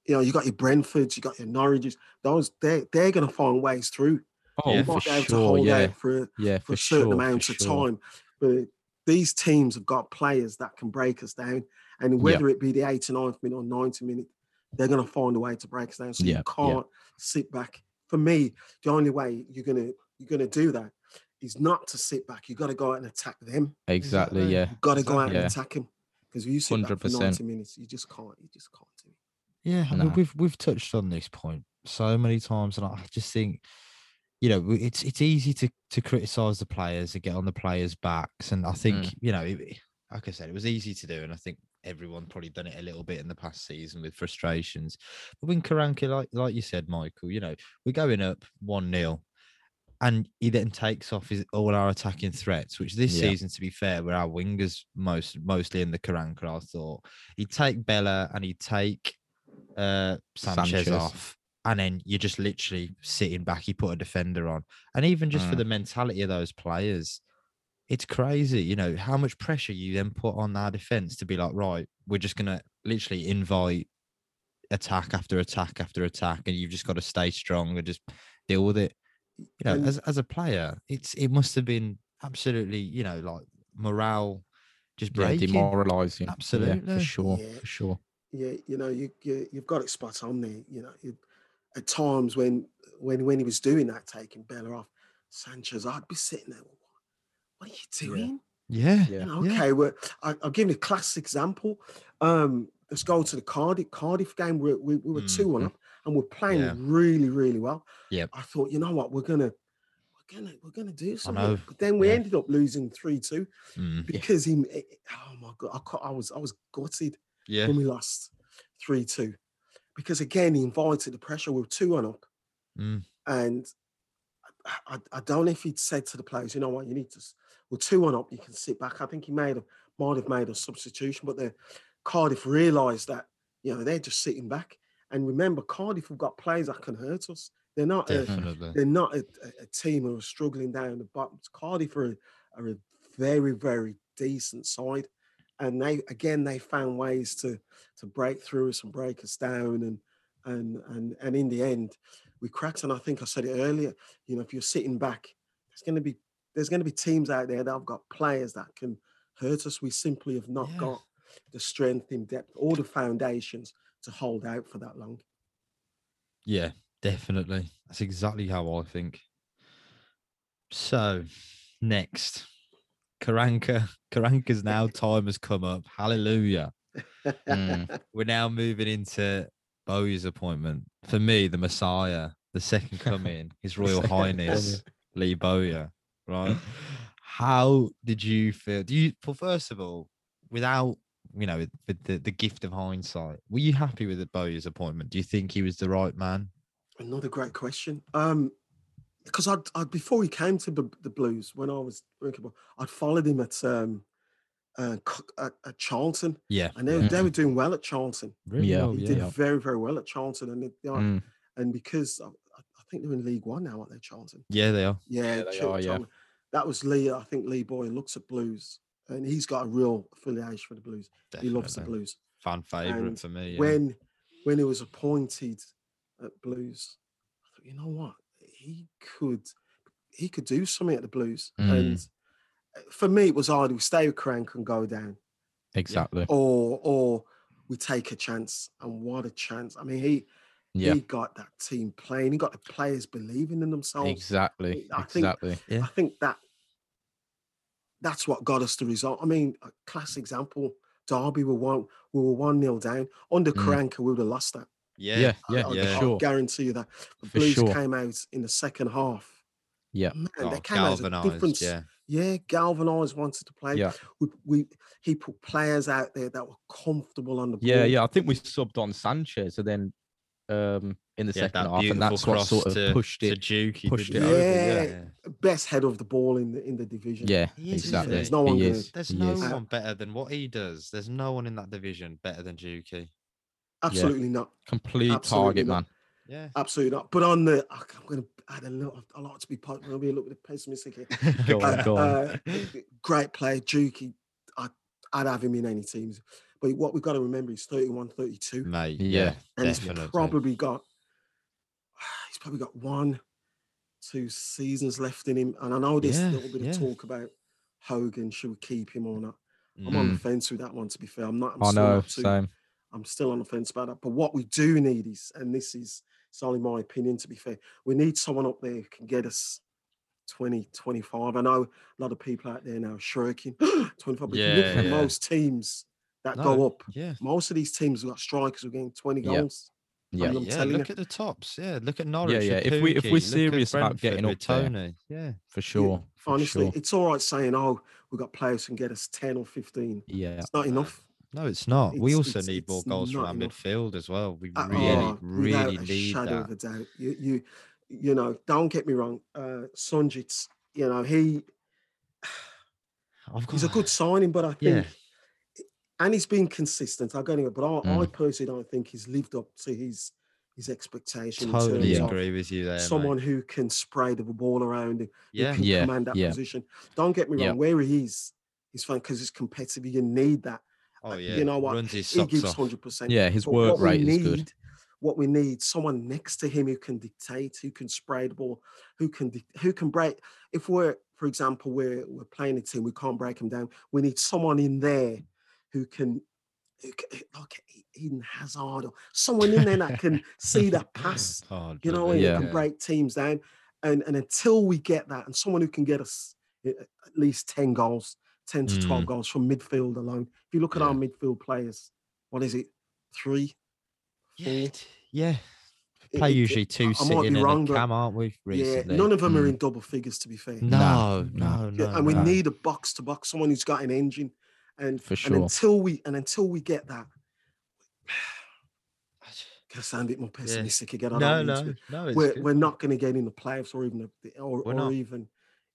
you know you got your Brentfords, you got your Norwiches. Those they they're going to find ways through. Oh, Yeah. You for be able to sure. hold Yeah, out for yeah, for for a certain sure. amount for of sure. time. But these teams have got players that can break us down. And whether it be the 89th minute or 90 minute, they're going to find a way to break us down. So Yeah, you can't sit back. For me, the only way you're gonna you're gonna do that is not to sit back. You got to go out and attack them. Exactly. Mm-hmm. Exactly. Yeah. You got to go out Yeah. and attack them. Because if you sit back for 100%. 90 minutes, you just can't. You just can't do it. Yeah, I mean, Nah. we've we've touched on this point so many times, and I just think, you know, it's it's easy to to criticize the players and get on the players' backs, and I think Mm. you know, it, like I said, it was easy to do, and I think everyone probably done it a little bit in the past season with frustrations. But when Karanka, like like you said, Michael, you know, we're going up one 0 and he then takes off his all our attacking threats, which this Yeah. season, to be fair, were our wingers most mostly in the Karanka. I thought he'd take Bela and he'd take uh Sanchez, Sanchez. off, and then you're just literally sitting back. He put a defender on, and even just for Mm. the mentality of those players, it's crazy. You know how much pressure you then put on our defense to be like, right, we're just gonna literally invite attack after attack after attack, and you've just got to stay strong and just deal with it. You know, And- as as a player, it's it must have been absolutely, you know, like morale just Yeah. breaking. Demoralizing. Yeah, Absolutely. for sure. Yeah. For sure. yeah, you know, you, you you've got it spot on there. You know, you, at times when when when he was doing that, taking Bela off, Sanchez, I'd be sitting there. What are you doing? Yeah, Yeah. You know, Yeah. okay, well, I, I'll give you a classic example. Um, let's go to the Cardiff Cardiff game. We we, we were two one up, and we're playing Yeah. really really well. Yeah. I thought, you know what, we're gonna we're gonna we're gonna do something. But then we yeah. ended up losing three two Mm. because he. eh, Oh my god, I, I was I was gutted Yeah. when we lost three two, because again he invited the pressure. We were two one up, Mm. and I, I, I don't know if he'd said to the players, you know what, you need to. We're two one up. You can sit back. I think he made a might have made a substitution, but the Cardiff realised that you know they're just sitting back. And remember, Cardiff have got players that can hurt us. They're not. A, Definitely. they're not a, a- a team who are struggling down the bottom. Cardiff are, a- are a very, very decent side, and they again they found ways to to break through us and break us down, and and and and in the end, we cracked. And I think I said it earlier. You know, if you're sitting back, there's going to be there's going to be teams out there that have got players that can hurt us. We simply have not Yeah. got the strength in depth or the foundations to hold out for that long. Yeah, definitely. That's exactly how I think. So, next, Karanka. Karanka's now <laughs> time has come up. Hallelujah. Mm. <laughs> We're now moving into Bowyer's appointment. For me, the Messiah, the second <laughs> coming, His Royal Highness Lee Bowyer. Right? How did you feel? Do you, well, first of all, without you know, with, with the, the gift of hindsight, were you happy with the Bowyer's appointment? Do you think he was the right man? Another great question. Um, because I'd, I'd before he came to the, the Blues when I was drinking, ball, I'd followed him at um, uh, at, at Charlton, Yeah. and they, they were doing well at Charlton. Really Yeah. He yeah. did very very well at Charlton, and they, they are- Mm. and because I, I think they're in League One now, aren't they, Charlton? Yeah, they are. Yeah, Yeah, they Ch- are, yeah. That was Lee. I think Lee Boy looks at Blues, and he's got a real affiliation for the Blues. He loves the Blues. Fan favorite And for me. yeah. when when he was appointed at Blues, I thought, you know what, he could he could do something at the Blues. Mm. And uh, for me, it was either we stay with Crank and go down, Exactly. or or we take a chance. And what a chance! I mean, he Yeah. he got that team playing. He got the players believing in themselves. Exactly. I think- Exactly. Yeah. I think that that's what got us the result. I mean, a class example. Derby were one, we were one nil down. Under Mm. Karanka, we would have lost that. yeah, Yeah. I- Yeah. I, yeah. I Sure. guarantee you that. The For Blues sure. came out in the second half. Yeah. Man, Oh, they came out as a different. galvanized. Yeah, Yeah, galvanized, wanted to play. Yeah. We, we he put players out there that were comfortable on the ball. Yeah. Yeah. I think we subbed on Sanchez and then um in the yeah. second half, and beautiful that's what cross sort of to, pushed to it. Juki, pushed it he? over, Yeah. Best head of the ball in the in the division. Yeah. He is, isn't Exactly. There's no one he is. There's he no is. one better than what he does. There's no one in that division better than Juki. Absolutely not. complete Absolutely target not. man. Yeah. Absolutely not. But on the, I- I'm going to add a little. a lot to be. po- I'm going to be a little bit pessimistic here. <laughs> Go on, Uh, go on. uh, great player, Juki. I, I'd have him in any teams. But what we've got to remember is 31, 32. Mate, Yeah. yeah, and definitely. he's probably got <sighs> he's probably got one, two seasons left in him. And I know there's Yeah, a little bit yeah. of talk about Hogan, should we keep him or not? I'm on the Mm. fence with that one, to be fair. I'm not. I'm I still know. too- Same. I'm still on the fence about that. But what we do need is, and this is it's only my opinion, to be fair, we need someone up there who can get us 20, 25. I know a lot of people out there now are shirking <gasps> 25, but if you look Yeah, at yeah. most teams that No, go up, Yeah. most of these teams have got strikers who are getting 20 Yeah. goals. Yeah. I'm yeah, look you. at the tops. Yeah, look at Norwich. yeah, with if we if we're serious about getting with up there. Tony. Yeah, For sure. for Honestly, sure. it's all right saying, oh, we've got players who can get us 10 or 15. Yeah. It's not enough. no, it's not. we also need more goals from our enough. midfield as well. We Uh, really, oh, really without a need shadow of that. a doubt. You, you, you know, don't get me wrong. Uh, Sunjic's, you know, he <sighs> I've he's a good signing, but I Yeah. think, and he's been consistent. I'll get it, but I, I Mm. personally don't think he's lived up to his his expectation Totally agree with you there. someone mate. who can spray the ball around and Yeah, can Yeah, command that yeah. position. Don't get me Yeah. wrong, where he is, he's fine because it's competitive. You need that. oh uh, yeah. you know what? He gives hundred percent. Yeah, his But work rate is good. need- What we need, someone next to him who can dictate, who can spray the ball, who can who can break. If we're, for example, we're we're playing a team, we can't break them down. We need someone in there who can, who can like Eden Hazard or someone in there that can see the pass. <laughs> Oh, You know, and Yeah. can break teams down. And and until we get that, and someone who can get us at least ten goals, ten to twelve Mm. goals from midfield alone. If you look at Yeah. our midfield players, what is it? three, Yeah, four. it- yeah. Play it- usually two I might be in wrong, cam, aren't we? Recently. Yeah, none of them are Mm. in double figures, to be fair. No, Nah, no, no. And we no. need a box to box, someone who's got an engine, and For and sure. until we and until we get that, can <sighs> I <sighs> sound a bit more pessimistic again? I No, don't no, to no. We're, good. we're not going to get in the playoffs or even the, or, or even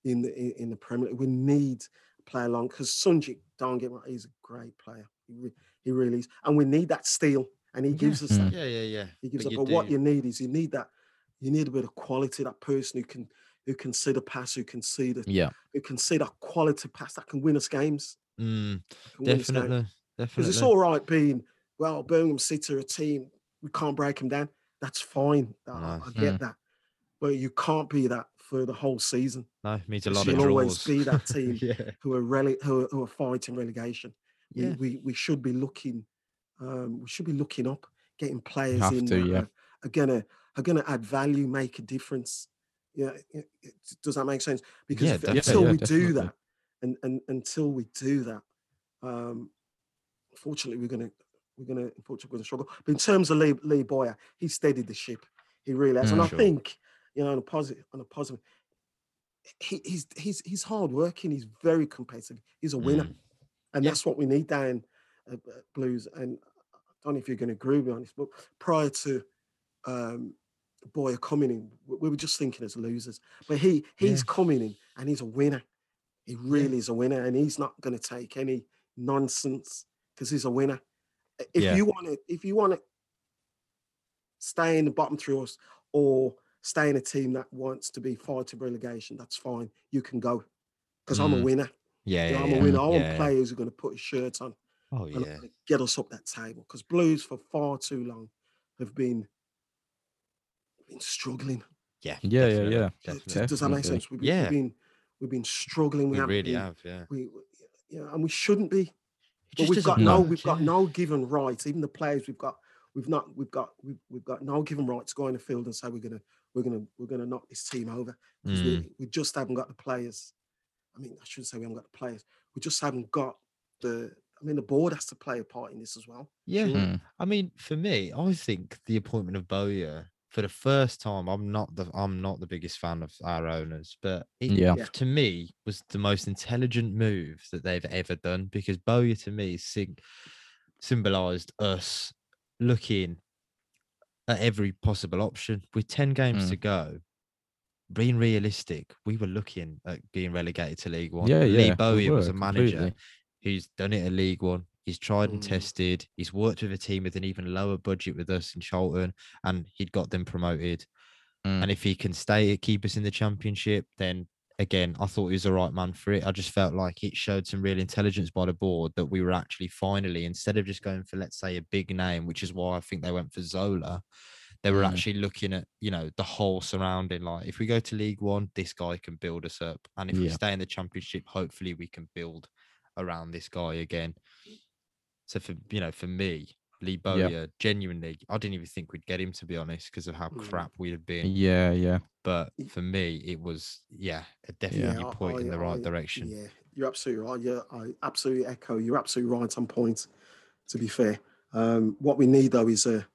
in the in, in the Premier League. We need a player along because Sunjic, don't get me wrong, he's a great player. He, re- he really is, and we need that steel, and he Yeah. gives us Mm. that. Yeah, yeah, yeah. He gives but up. you But what you need is you need that. You need a bit of quality. That person who can who can see the pass, who can see the Yeah. who can see that quality pass that can win us games. Mm, can win us games. definitely, Because it's all right being well, Birmingham City are a team. We can't break them down. That's fine. I, I-. I get that. But you can't be that for the whole season. no, it means a lot of You'll always be that <laughs> team yeah, who are rele- who, are, who are fighting relegation. We, yeah. we we should be looking um, we should be looking up, getting players in to, that yeah. are, are gonna are gonna add value, make a difference. Yeah, does that make sense? Because Yeah, if- until we do that, and, and until we do that, um, unfortunately, we're gonna we're gonna unfortunately we're gonna struggle. But in terms of Lee, Lee Bowyer, he steadied the ship. He really has, and Mm. I think you know on a positive on a positive. He, he's he's he's hardworking. He's very competitive. He's a winner, Mm. and Yeah. that's what we need down at, at Blues. And I don't know if you're going to agree with me on this, but prior to um, Bowyer coming in, we, we were just thinking as losers. But he he's Yeah. coming in, and he's a winner. He really is a winner, and he's not going to take any nonsense because he's a winner. If Yeah. you want to, if you want to stay in the bottom three or, or stay in a team that wants to be fired to relegation, that's fine. You can go because I'm a Mm. winner. Yeah, You know, yeah, I'm a winner. I want yeah. players who are going to put a shirt on Oh and yeah, get us up that table because Blues for far too long have been been struggling. yeah, Yeah, yeah, definitely, yeah. Does- definitely. Does that make sense? We've Yeah. we've been we've been struggling. We, We really been- have, yeah. We, we- you know, and we shouldn't be. It But just we've got no, work, we've got no given rights. Even the players we've got, we've not, we've got, we've, we've got no given rights to go in the field and say we're gonna, we're gonna, we're gonna knock this team over because Mm. we, we just haven't got the players. I mean, I shouldn't say we haven't got the players. We just haven't got the. I mean, the board has to play a part in this as well. Yeah, Sure. Mm. I mean, for me, I think the appointment of Bowyer for the first time, I'm not the I'm not the biggest fan of our owners, but it, Yeah. Yeah. to me was the most intelligent move that they've ever done because Bowyer to me sing, symbolized us looking at every possible option with 10 games hmm. to go. Being realistic, we were looking at being relegated to League One. Yeah, Lee yeah, we Bowyer was a manager completely. who's done it at League One. He's tried and Mm. tested. He's worked with a team with an even lower budget with us in Charlton, and he'd got them promoted. Mm. And if he can stay keep us in the championship, then again, I thought he was the right man for it. I just felt like it showed some real intelligence by the board that we were actually finally, instead of just going for let's say a big name, which is why I think they went for Zola, they were Mm. actually looking at you know the whole surrounding. Like if we go to League One, this guy can build us up, and if we stay in the championship, hopefully we can build around this guy again. So for you know, for me, Lee Bowyer, genuinely, I didn't even think we'd get him to be honest, because of how Mm. crap we'd have been. Yeah, yeah. But for me, it was yeah, a definitely I- point in I- the right I- direction. Yeah, you're absolutely right. Yeah, I absolutely echo. You're absolutely right on point. To be fair, um, what we need though is a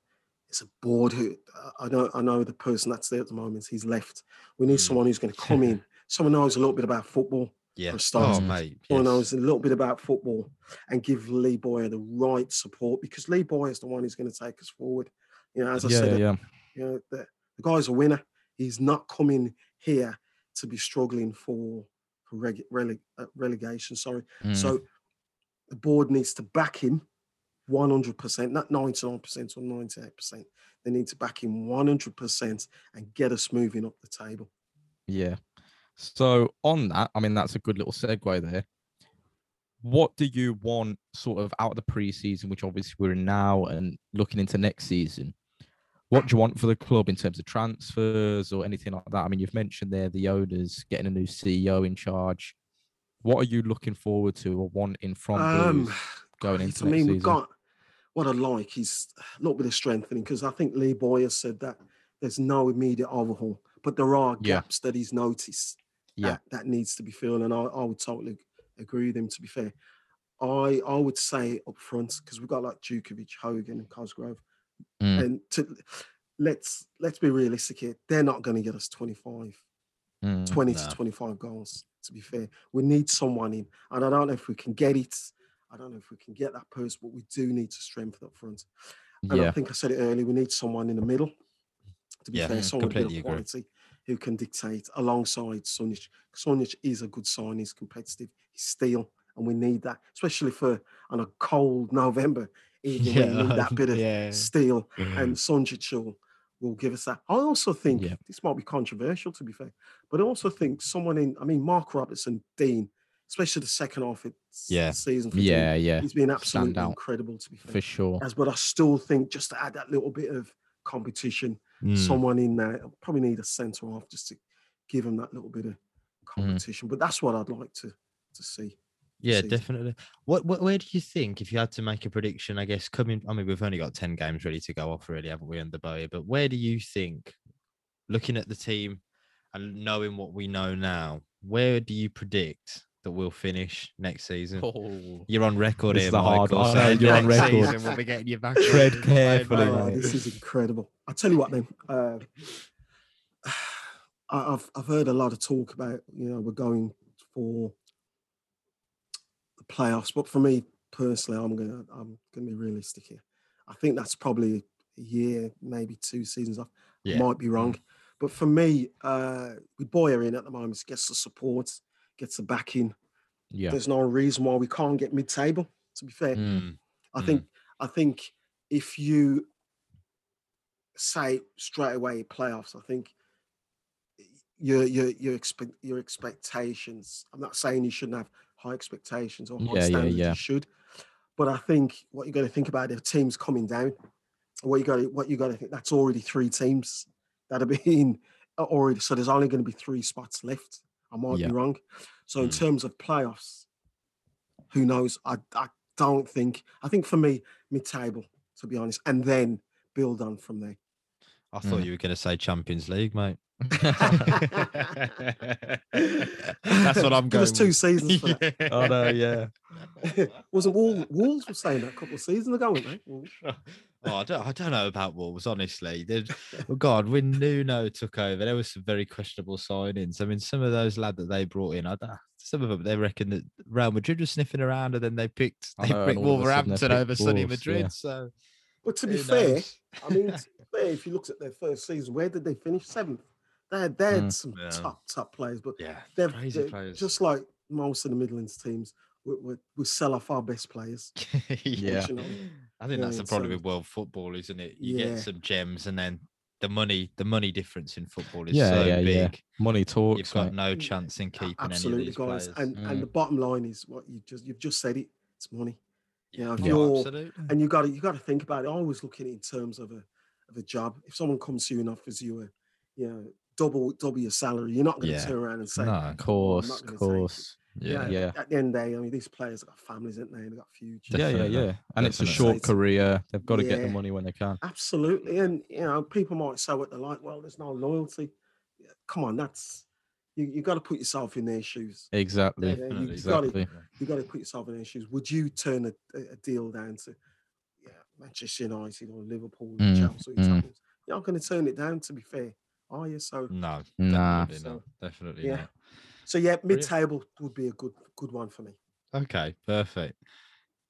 is a board who I know. I know the person that's there at the moment. He's left. We need Mm. someone who's going to come in. <laughs> Someone who knows a little bit about football. Yeah. a start. Oh, mate. Someone who yes. knows a little bit about football and give Lee Bowyer the right support because Lee Bowyer is the one who's going to take us forward. You know, as I yeah, said, yeah. you know, the, the guy's a winner. He's not coming here to be struggling for for rele, uh, relegation. Sorry. Mm. So the board needs to back him 100%, not 99% or 98%. They need to back him 100% and get us moving up the table. Yeah. So on that, I mean that's a good little segue there. What do you want sort of out of the preseason, which obviously we're in now, and looking into next season? What do you want for the club in terms of transfers or anything like that? I mean, you've mentioned there the owners getting a new CEO in charge. What are you looking forward to or wanting from um, Blues going into I mean, we've got what I like is a little bit of strengthening because I think Lee Bowyer said that there's no immediate overhaul, but there are Yeah. gaps that he's noticed Yeah. that, that needs to be filled. And I, I would totally agree with him, to be fair. I I would say up front because we've got like Jutkiewicz, Hogan, and Cosgrove, Mm. and to let's let's be realistic here. They're not going to get us 25, Mm. 20 No. to 25 goals. To be fair, we need someone in, and I don't know if we can get it. I don't know if we can get that person, but we do need to strengthen up front. And I think I said it earlier. We need someone in the middle. To be Yeah, fair, someone with completely agree. Who can dictate alongside Sunjic. Sunjic is a good sign. He's competitive. He's steel, and we need that, especially for on a cold November <laughs> evening. where you need that bit of yeah. steel, and Sunjic will, will give us that. I also think Yeah. this might be controversial, to be fair, but I also think someone in. I mean, Mark Robertson, Dean, especially the second half of Yeah. the season. For Dean, Yeah, yeah, he's been absolutely incredible. To be fair, for sure. as but I still think just to add that little bit of competition, Mm. someone in there probably need a centre half just to give him that little bit of Mm-hmm. competition. But that's what I'd like to to see. Yeah, definitely. What, what, where do you think, if you had to make a prediction, I guess coming, I mean, we've only got 10 games ready to go off, really, haven't we, under Bowyer? But where do you think, looking at the team and knowing what we know now, where do you predict that we'll finish next season? Oh, You're on record This here, is a hard Michael. so you're on next record. season We'll be getting you back. Tread carefully, Oh, mate. this is incredible. I tell you what, then. Uh, <sighs> I- I've I've heard a lot of talk about you know we're going for the playoffs, but for me personally, I'm gonna I'm gonna be realistic here. I think that's probably a year, maybe two seasons off. Yeah. Might be wrong, but for me, uh, with Bowyer in at the moment, gets the support, gets the backing. yeah. There's no reason why we can't get mid-table. To be fair, Mm. I Mm. think I think if you say straight away playoffs, I think your your your expect your expectations. I'm not saying you shouldn't have high expectations or high Yeah, yeah, standards. yeah. You should, but I think what you got to think about if teams coming down, what you got to what you got to think that's already three teams that have been <laughs> already. So there's only going to be three spots left. I might Yeah. be wrong. So in Mm. terms of playoffs, who knows? I I don't think. I think for me, mid-table to be honest, and then build on from there. I thought Mm. you were going to say Champions League, mate. <laughs> That's what I'm Give us going two seasons for that. oh <laughs> no, yeah. <laughs> Wasn't Wolves, Wolves were saying that a couple of seasons ago, weren't they? Wolves. Oh, I don't, I don't know about Wolves, honestly. There's- <laughs> oh God, when Nuno took over, there was some very questionable signings. I mean, some of those lad that they brought in, I don't, some of them they reckon that Real Madrid was sniffing around, and then they picked they know, picked and all of a sudden they Wolverhampton picked over Sunny Madrid. yeah. So But to be who fair. I mean, <laughs> fair, if you looked at their first season, where did they finish? Seventh. They had, they had Mm. some Yeah. top top players, but yeah, they're, crazy they're players. just like most of the Midlands teams. We, we, we sell off our best players. <laughs> Yeah. Unfortunately. I think that's the problem so- with world football, isn't it? You Yeah. get some gems, and then the money, the money difference in football is Yeah, so yeah, big. yeah. Money talks. You've got mate. no Mm, chance in A- keeping any of Absolutely, these guys. players. And and the bottom line is what you just you've just said it. It's money. You know, if you're absolutely. and you got to you got to think about it. I always look at it in terms of a of a job. If someone comes to you and offers you a you know double double your salary, you're not going to Yeah. turn around and say, No, Of course, of gonna take it. course. Yeah, yeah. At the end of the day, I mean, these players have got families, haven't they? They've got future. Yeah, yeah, Definitely, yeah. And it's a short career. They've got to get the money when they can. Absolutely, and you know, people might say what they like. Well, there's no loyalty. Come on, that's you. You got to put yourself in their shoes. Exactly. Yeah, Definitely, you got to Exactly. you got to put yourself in their shoes. Would you turn a, a a deal down to yeah, Manchester United or Liverpool, Mm, Chelsea? mm. You're not going to turn it down. To be fair, are you? So No, Nah. definitely not. Definitely Yeah. not. So yeah, mid-table would be a good good one for me. Okay, perfect.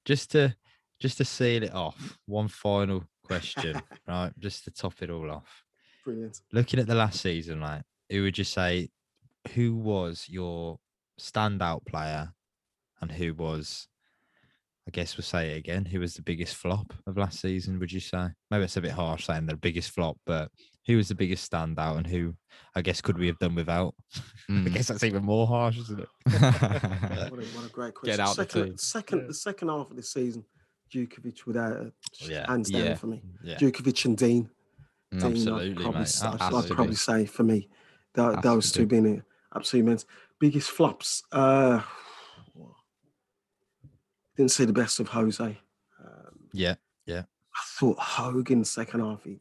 Just to just to seal it off, one final question, <laughs> right? Just to top it all off. Brilliant. Looking at the last season, right? Who would you say who was your standout player and who was I guess we'll say it again. Who was the biggest flop of last season, would you say? Maybe it's a bit harsh saying the biggest flop, but who was the biggest standout and who I guess could we have done without? <laughs> I Mm. guess that's even more harsh, isn't it? <laughs> What a, what a great question. Get out second, team. second, Yeah. the second half of the season, Jutkiewicz without a Yeah. hands down Yeah. for me. Yeah. Jutkiewicz and Dean. Mm. Dean, I'd Absolutely, probably, mate. s- I'd- I'd probably say for me, that, those two being a absolute immense. Biggest flops. Uh, didn't see the best of Jose. Um, Yeah. I thought Hogan second half he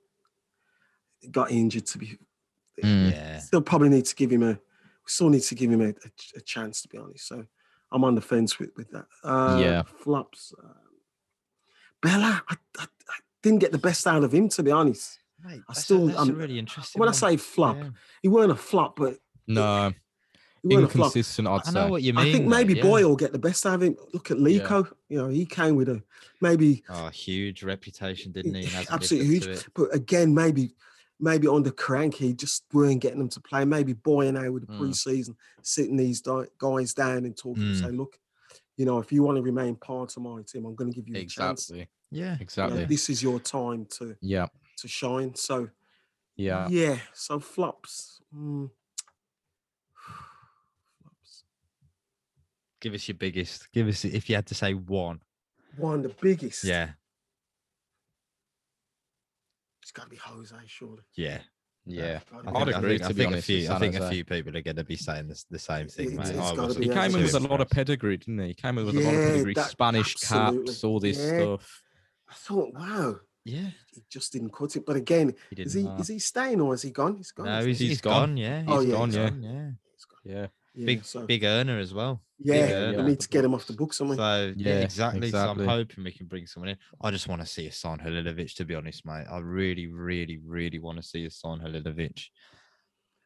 got injured to be. Mm. Yeah. Still probably need to give him a. We still need to give him a, a, a chance to be honest. So I'm on the fence with with that. Uh, Yeah. flops. Uh, Bella, I, I, I didn't get the best out of him to be honest. Mate, I still- a, that's a I'm- really interesting. When I say flop, Yeah. he weren't a flop, but No, a flop. Inconsistent. I'd I know what you mean. I think mate, maybe yeah. Boyle will get the best out of him. Look at Yeah. Lico. You know, he came with a maybe Oh, huge reputation, didn't he? And absolutely huge. But again, maybe maybe on the crank, he just weren't getting them to play. Maybe Boy and I with the Mm. preseason, sitting these guys down and talking and Mm. say, look, you know, if you want to remain part of my team, I'm going to give you a chance. exactly, Yeah, You know, exactly. this is your time to Yeah, to shine. So yeah. yeah. So flops. mm. Give us your biggest. Give us if you had to say one. One, the biggest. Yeah, It's got to be Jose, surely. yeah. Yeah, Gotta I be I'd think, Jose. I agree, think, to I be think a few. I think a few people are going to be saying this, the same thing, It- mate. it's I gotta wasn't be He came in with a lot of pedigree, didn't he? He came in with a lot of pedigree, that- Spanish absolutely. caps, all this Yeah. stuff. I thought, wow, Yeah, he just didn't cut it. But again, he is didn't. he know. is he staying or is he gone? He's gone. no, he's, he? He's he's gone. gone. Yeah, Oh, yeah, gone, he's yeah. gone, yeah. He's gone. Yeah, Yeah, Big, so, big earner as well. yeah, earner. we need to get him off the books, haven't? So yeah, Yeah, exactly. So. I'm hoping we can bring someone in. I just want to see a sign Halilovic, to be honest, mate. I really, really, really want to see a sign Halilovic.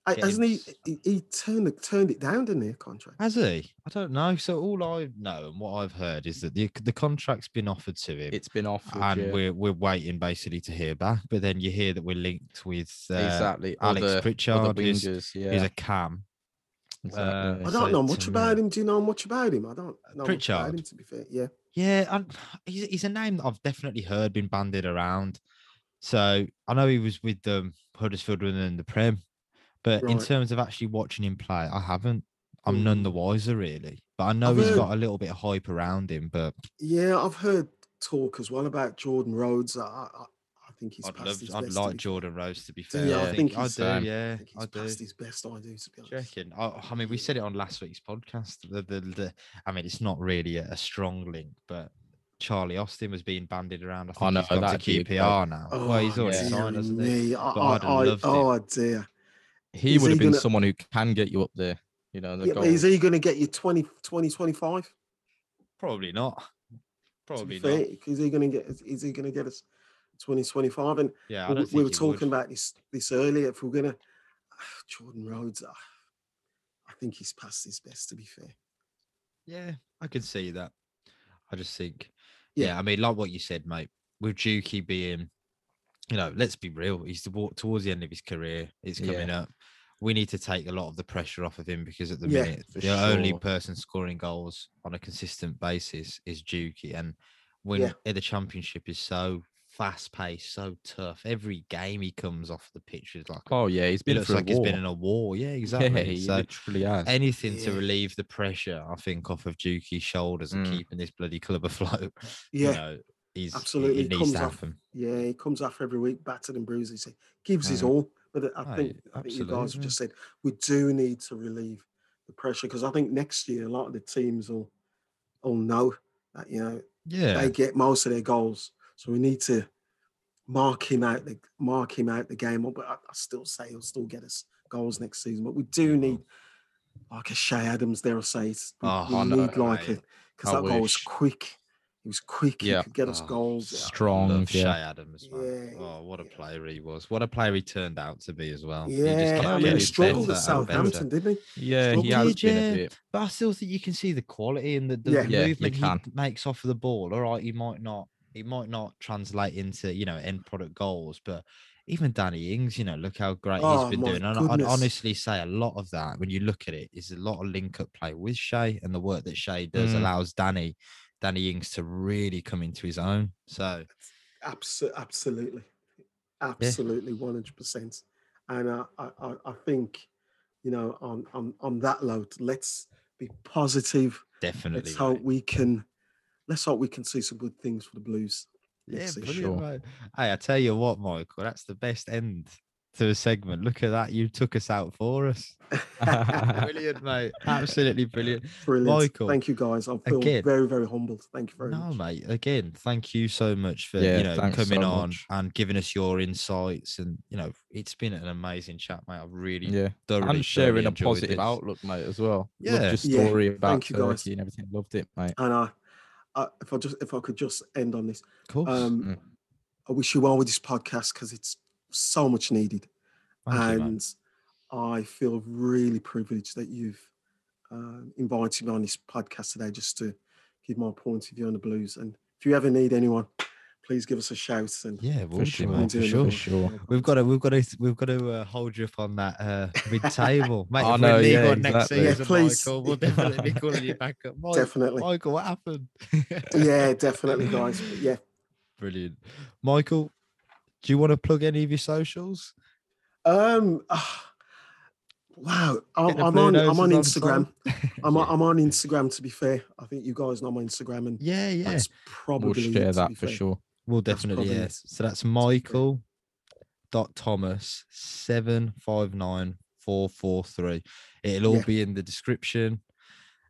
I- Hasn't he, he? He turned it turned it down, didn't he? a Contract. Has he? I don't know. So all I know and what I've heard is that the the contract's been offered to him, it's been offered. and yeah. we're we're waiting basically to hear back. But then you hear that we're linked with uh, exactly. Alex other, Pritchard, other who's- yeah. who's a cam. Exactly. uh, I don't know much about him. Do you know much about him? I don't know much about Pritchard. him. To be fair, yeah. Yeah, I'm, he's, he's a name that I've definitely heard been banded around. So I know he was with um, Huddersfield in the Prem, but in terms of actually watching him play, I haven't. I'm none the Mm. wiser really, but I know I've he's heard- got a little bit of hype around him. But Yeah, I've heard talk as well about Jordan Rhodes. I, I, I think he's I'd past love, his I'd best. to like. Jordan Rhodes to be fair. Yeah, I I think think I he's, do. um, I Yeah, think I he's do. past his best. I do, to be honest. reckon? I, I mean, we said it on last week's podcast. The, the, the I mean, it's not really a, a strong link, but Charlie Austin was being bandied around. I think I know, he's gone that'd to be a great- QPR now. well, he's Oh, already yeah. signed, hasn't he? me. I, But I, I'd I, loved him. oh dear. he is would he have been gonna- someone who can get you up there. You know, the Yeah, goal. is he going to get you 20, 20 25? Probably not. Probably fair, not. is he going to get? Is he going to get us 20, 25? And Yeah, we, we were talking would. about this this earlier. If we're going <sighs> to Jordan Rhodes, ah, I think he's past his best. To be fair, Yeah, I can see that. I just think, Yeah. yeah, I mean, like what you said, mate, with Juki being, you know, let's be real, he's to- towards the end of his career. It's Yeah. coming up. We need to take a lot of the pressure off of him because at the Yeah, minute, the only person scoring goals on a consistent basis is Juki. And when Yeah. the championship is so fast paced, so tough, every game he comes off the pitch is like, oh yeah, he's it been looks like he's been in a war. Yeah, <laughs> yeah, exactly. he so literally has. anything to relieve the pressure, I think, off of Juki's shoulders and Mm. keeping this bloody club <laughs> afloat. yeah, you know, he's absolutely. It, He it needs comes to off- happen. yeah, he comes off every week, battered and bruised. He gives his Mm. all. But I Oh, think I think you guys have absolutely. just said we do need to relieve the pressure because I think next year a lot of the teams will will know that you know Yeah, they get most of their goals. So we need to mark him out the mark him out the game. But I, I still say he'll still get us goals next season. But we do need like a Che Adams, dare I say, it. we, Oh, we I know, need like a mate. because I that goal was quick. He was quick. Yeah. He could get us Oh, goals. Strong, love yeah. Che Adams, man. Yeah, Oh, what a yeah. player he was! What a player he turned out to be as well. He just Yeah, kept Oh, I mean, he struggled better at. Southampton, didn't he? Yeah, he Struggled. has been a bit. But I still think you can see the quality and the, the Yeah. Yeah, movement he makes off of the ball. All right, he might not he might not translate into you know end product goals, but even Danny Ings, you know, look how great Oh, he's been doing. And I'd honestly say a lot of that when you look at it is a lot of link up play with Che and the work that Che does Mm. allows Danny Danny Ings to really come into his own. So Abso- absolutely, absolutely, one hundred percent. And I, I, I think, you know, on on on that note, let's be positive. definitely. Let's hope mate. we can. Let's hope we can see some good things for the Blues. Yeah, next season. Sure. mate. Hey, I tell you what, Michael, that's the best end to a segment. Look at that. You took us out for us. <laughs> brilliant, mate. Absolutely brilliant. <laughs> Brilliant. Michael, Thank you, guys. I feel again- very, very humbled. Thank you very No, much. mate. Again, thank you so much for Yeah, you know coming so on much. and giving us your insights. And you know, it's been an amazing chat, mate. I've really yeah, thoroughly and sharing thoroughly a positive this. outlook, mate, as well. Yeah. Loved your Yeah, story about thank you, guys. And everything. Loved it, mate. And I, I, if I just, if I could just end on this, Of course. um, Mm. I wish you well with this podcast because it's so much needed, Thank you, and I feel really privileged that you've um, invited me on this podcast today just to give my point of view on the blues. And if you ever need anyone, please give us a shout. And Yeah, we'll do, sure, mate, for sure. another- sure. We've got to, we've got to, we've got to uh, hold you up on that uh, mid table, <laughs> mate. I if know, we're league yeah, on next exactly. Yeah, season, please. Michael, we'll definitely be <laughs> calling you back up. Mike, Definitely. Michael, what happened? yeah, <laughs> definitely, guys. But yeah. Brilliant, Michael. Do you want to plug any of your socials? Um. ah, wow. I'm, I'm on. I'm on on Instagram. side. I'm, Yeah. on, I'm on Instagram. To be fair, I think you guys know my Instagram, and Yeah, yeah. that's We'll probably share that for fair. sure. We'll definitely probably yes. So that's. Michael dot Thomas seven five nine four four three. It'll all Yeah. be in the description,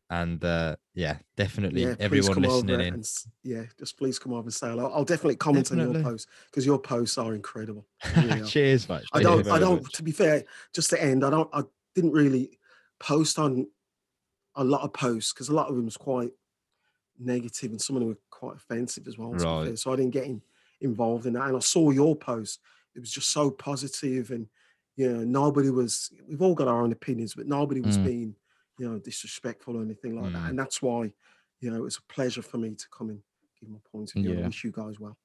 and uh, yeah, definitely Yeah, everyone listening in. and yeah, just please come over and say hello. I'll definitely comment on your posts because your posts are incredible. <laughs> Really are. Cheers, mate. I don't. I don't. much. To be fair, just to end, I don't. I didn't really post on a lot of posts because a lot of them was quite negative and some of them were quite offensive as well. to be fair, Right. So I didn't get in, involved in that. And I saw your post; it was just so positive, and you know, nobody was. We've all got our own opinions, but nobody was Mm. being, you know, disrespectful or anything like Mm. that. And that's why, you know, it was a pleasure for me to come and give my point of view. and I wish you guys well,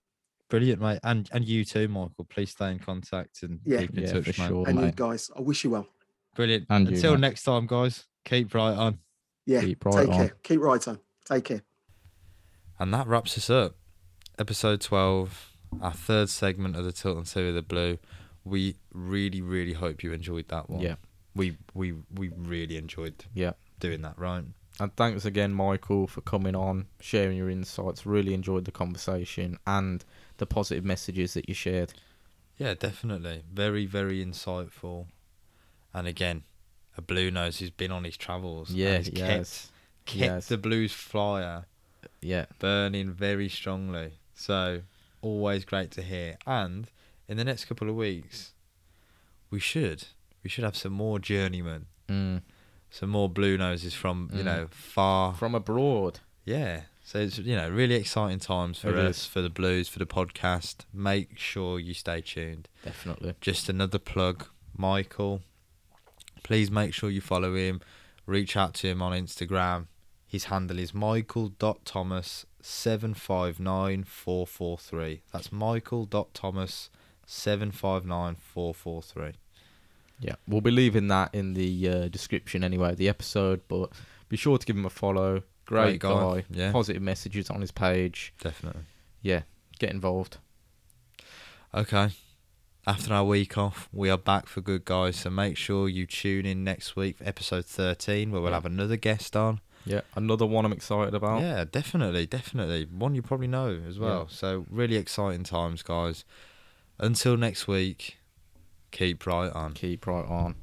Brilliant, mate. And and you too, Michael. Please stay in contact and Yeah. keep in Yeah, touch, for mate. sure. and you mate. guys. I wish you well. Brilliant. And Until mate. next time, guys. Keep right on. Yeah. Keep right take on. care. Keep right on. Take care. And that wraps us up. Episode 12, our third segment of the Tilton Two of the Blue. We really, really hope you enjoyed that one. Yeah. We we we really enjoyed Yeah. doing that, right? And thanks again, Michael, for coming on, sharing your insights. Really enjoyed the conversation and the positive messages that you shared. Yeah, definitely. Very, very insightful. And again, a blue nose who's been on his travels. and Yeah, has yes. kept, kept yes. the blues flyer Yeah. burning very strongly. So always great to hear. And in the next couple of weeks, we should we should have some more journeymen, Mm. some more blue noses from you Mm. know far. From abroad. yeah, so it's you know really exciting times for It us is. for the blues for the podcast. Make sure you stay tuned. Definitely. Just another plug, Michael. Please make sure you follow him. Reach out to him on Instagram. His handle is michael.thomas seven five nine four four three. That's michael.thomas seven five nine four four three. Yeah. We'll be leaving that in the uh, description anyway, of the episode, but be sure to give him a follow. Great, Great guy, guy. yeah. Positive messages on his page. Definitely. Yeah. Get involved. Okay. After our week off, we are back for good guys. So make sure you tune in next week for episode thirteen where we'll Yeah. have another guest on. Yeah. Another one I'm excited about. Yeah, definitely, definitely. One you probably know as well. So really exciting times, guys. Until next week, keep right on. Keep right on.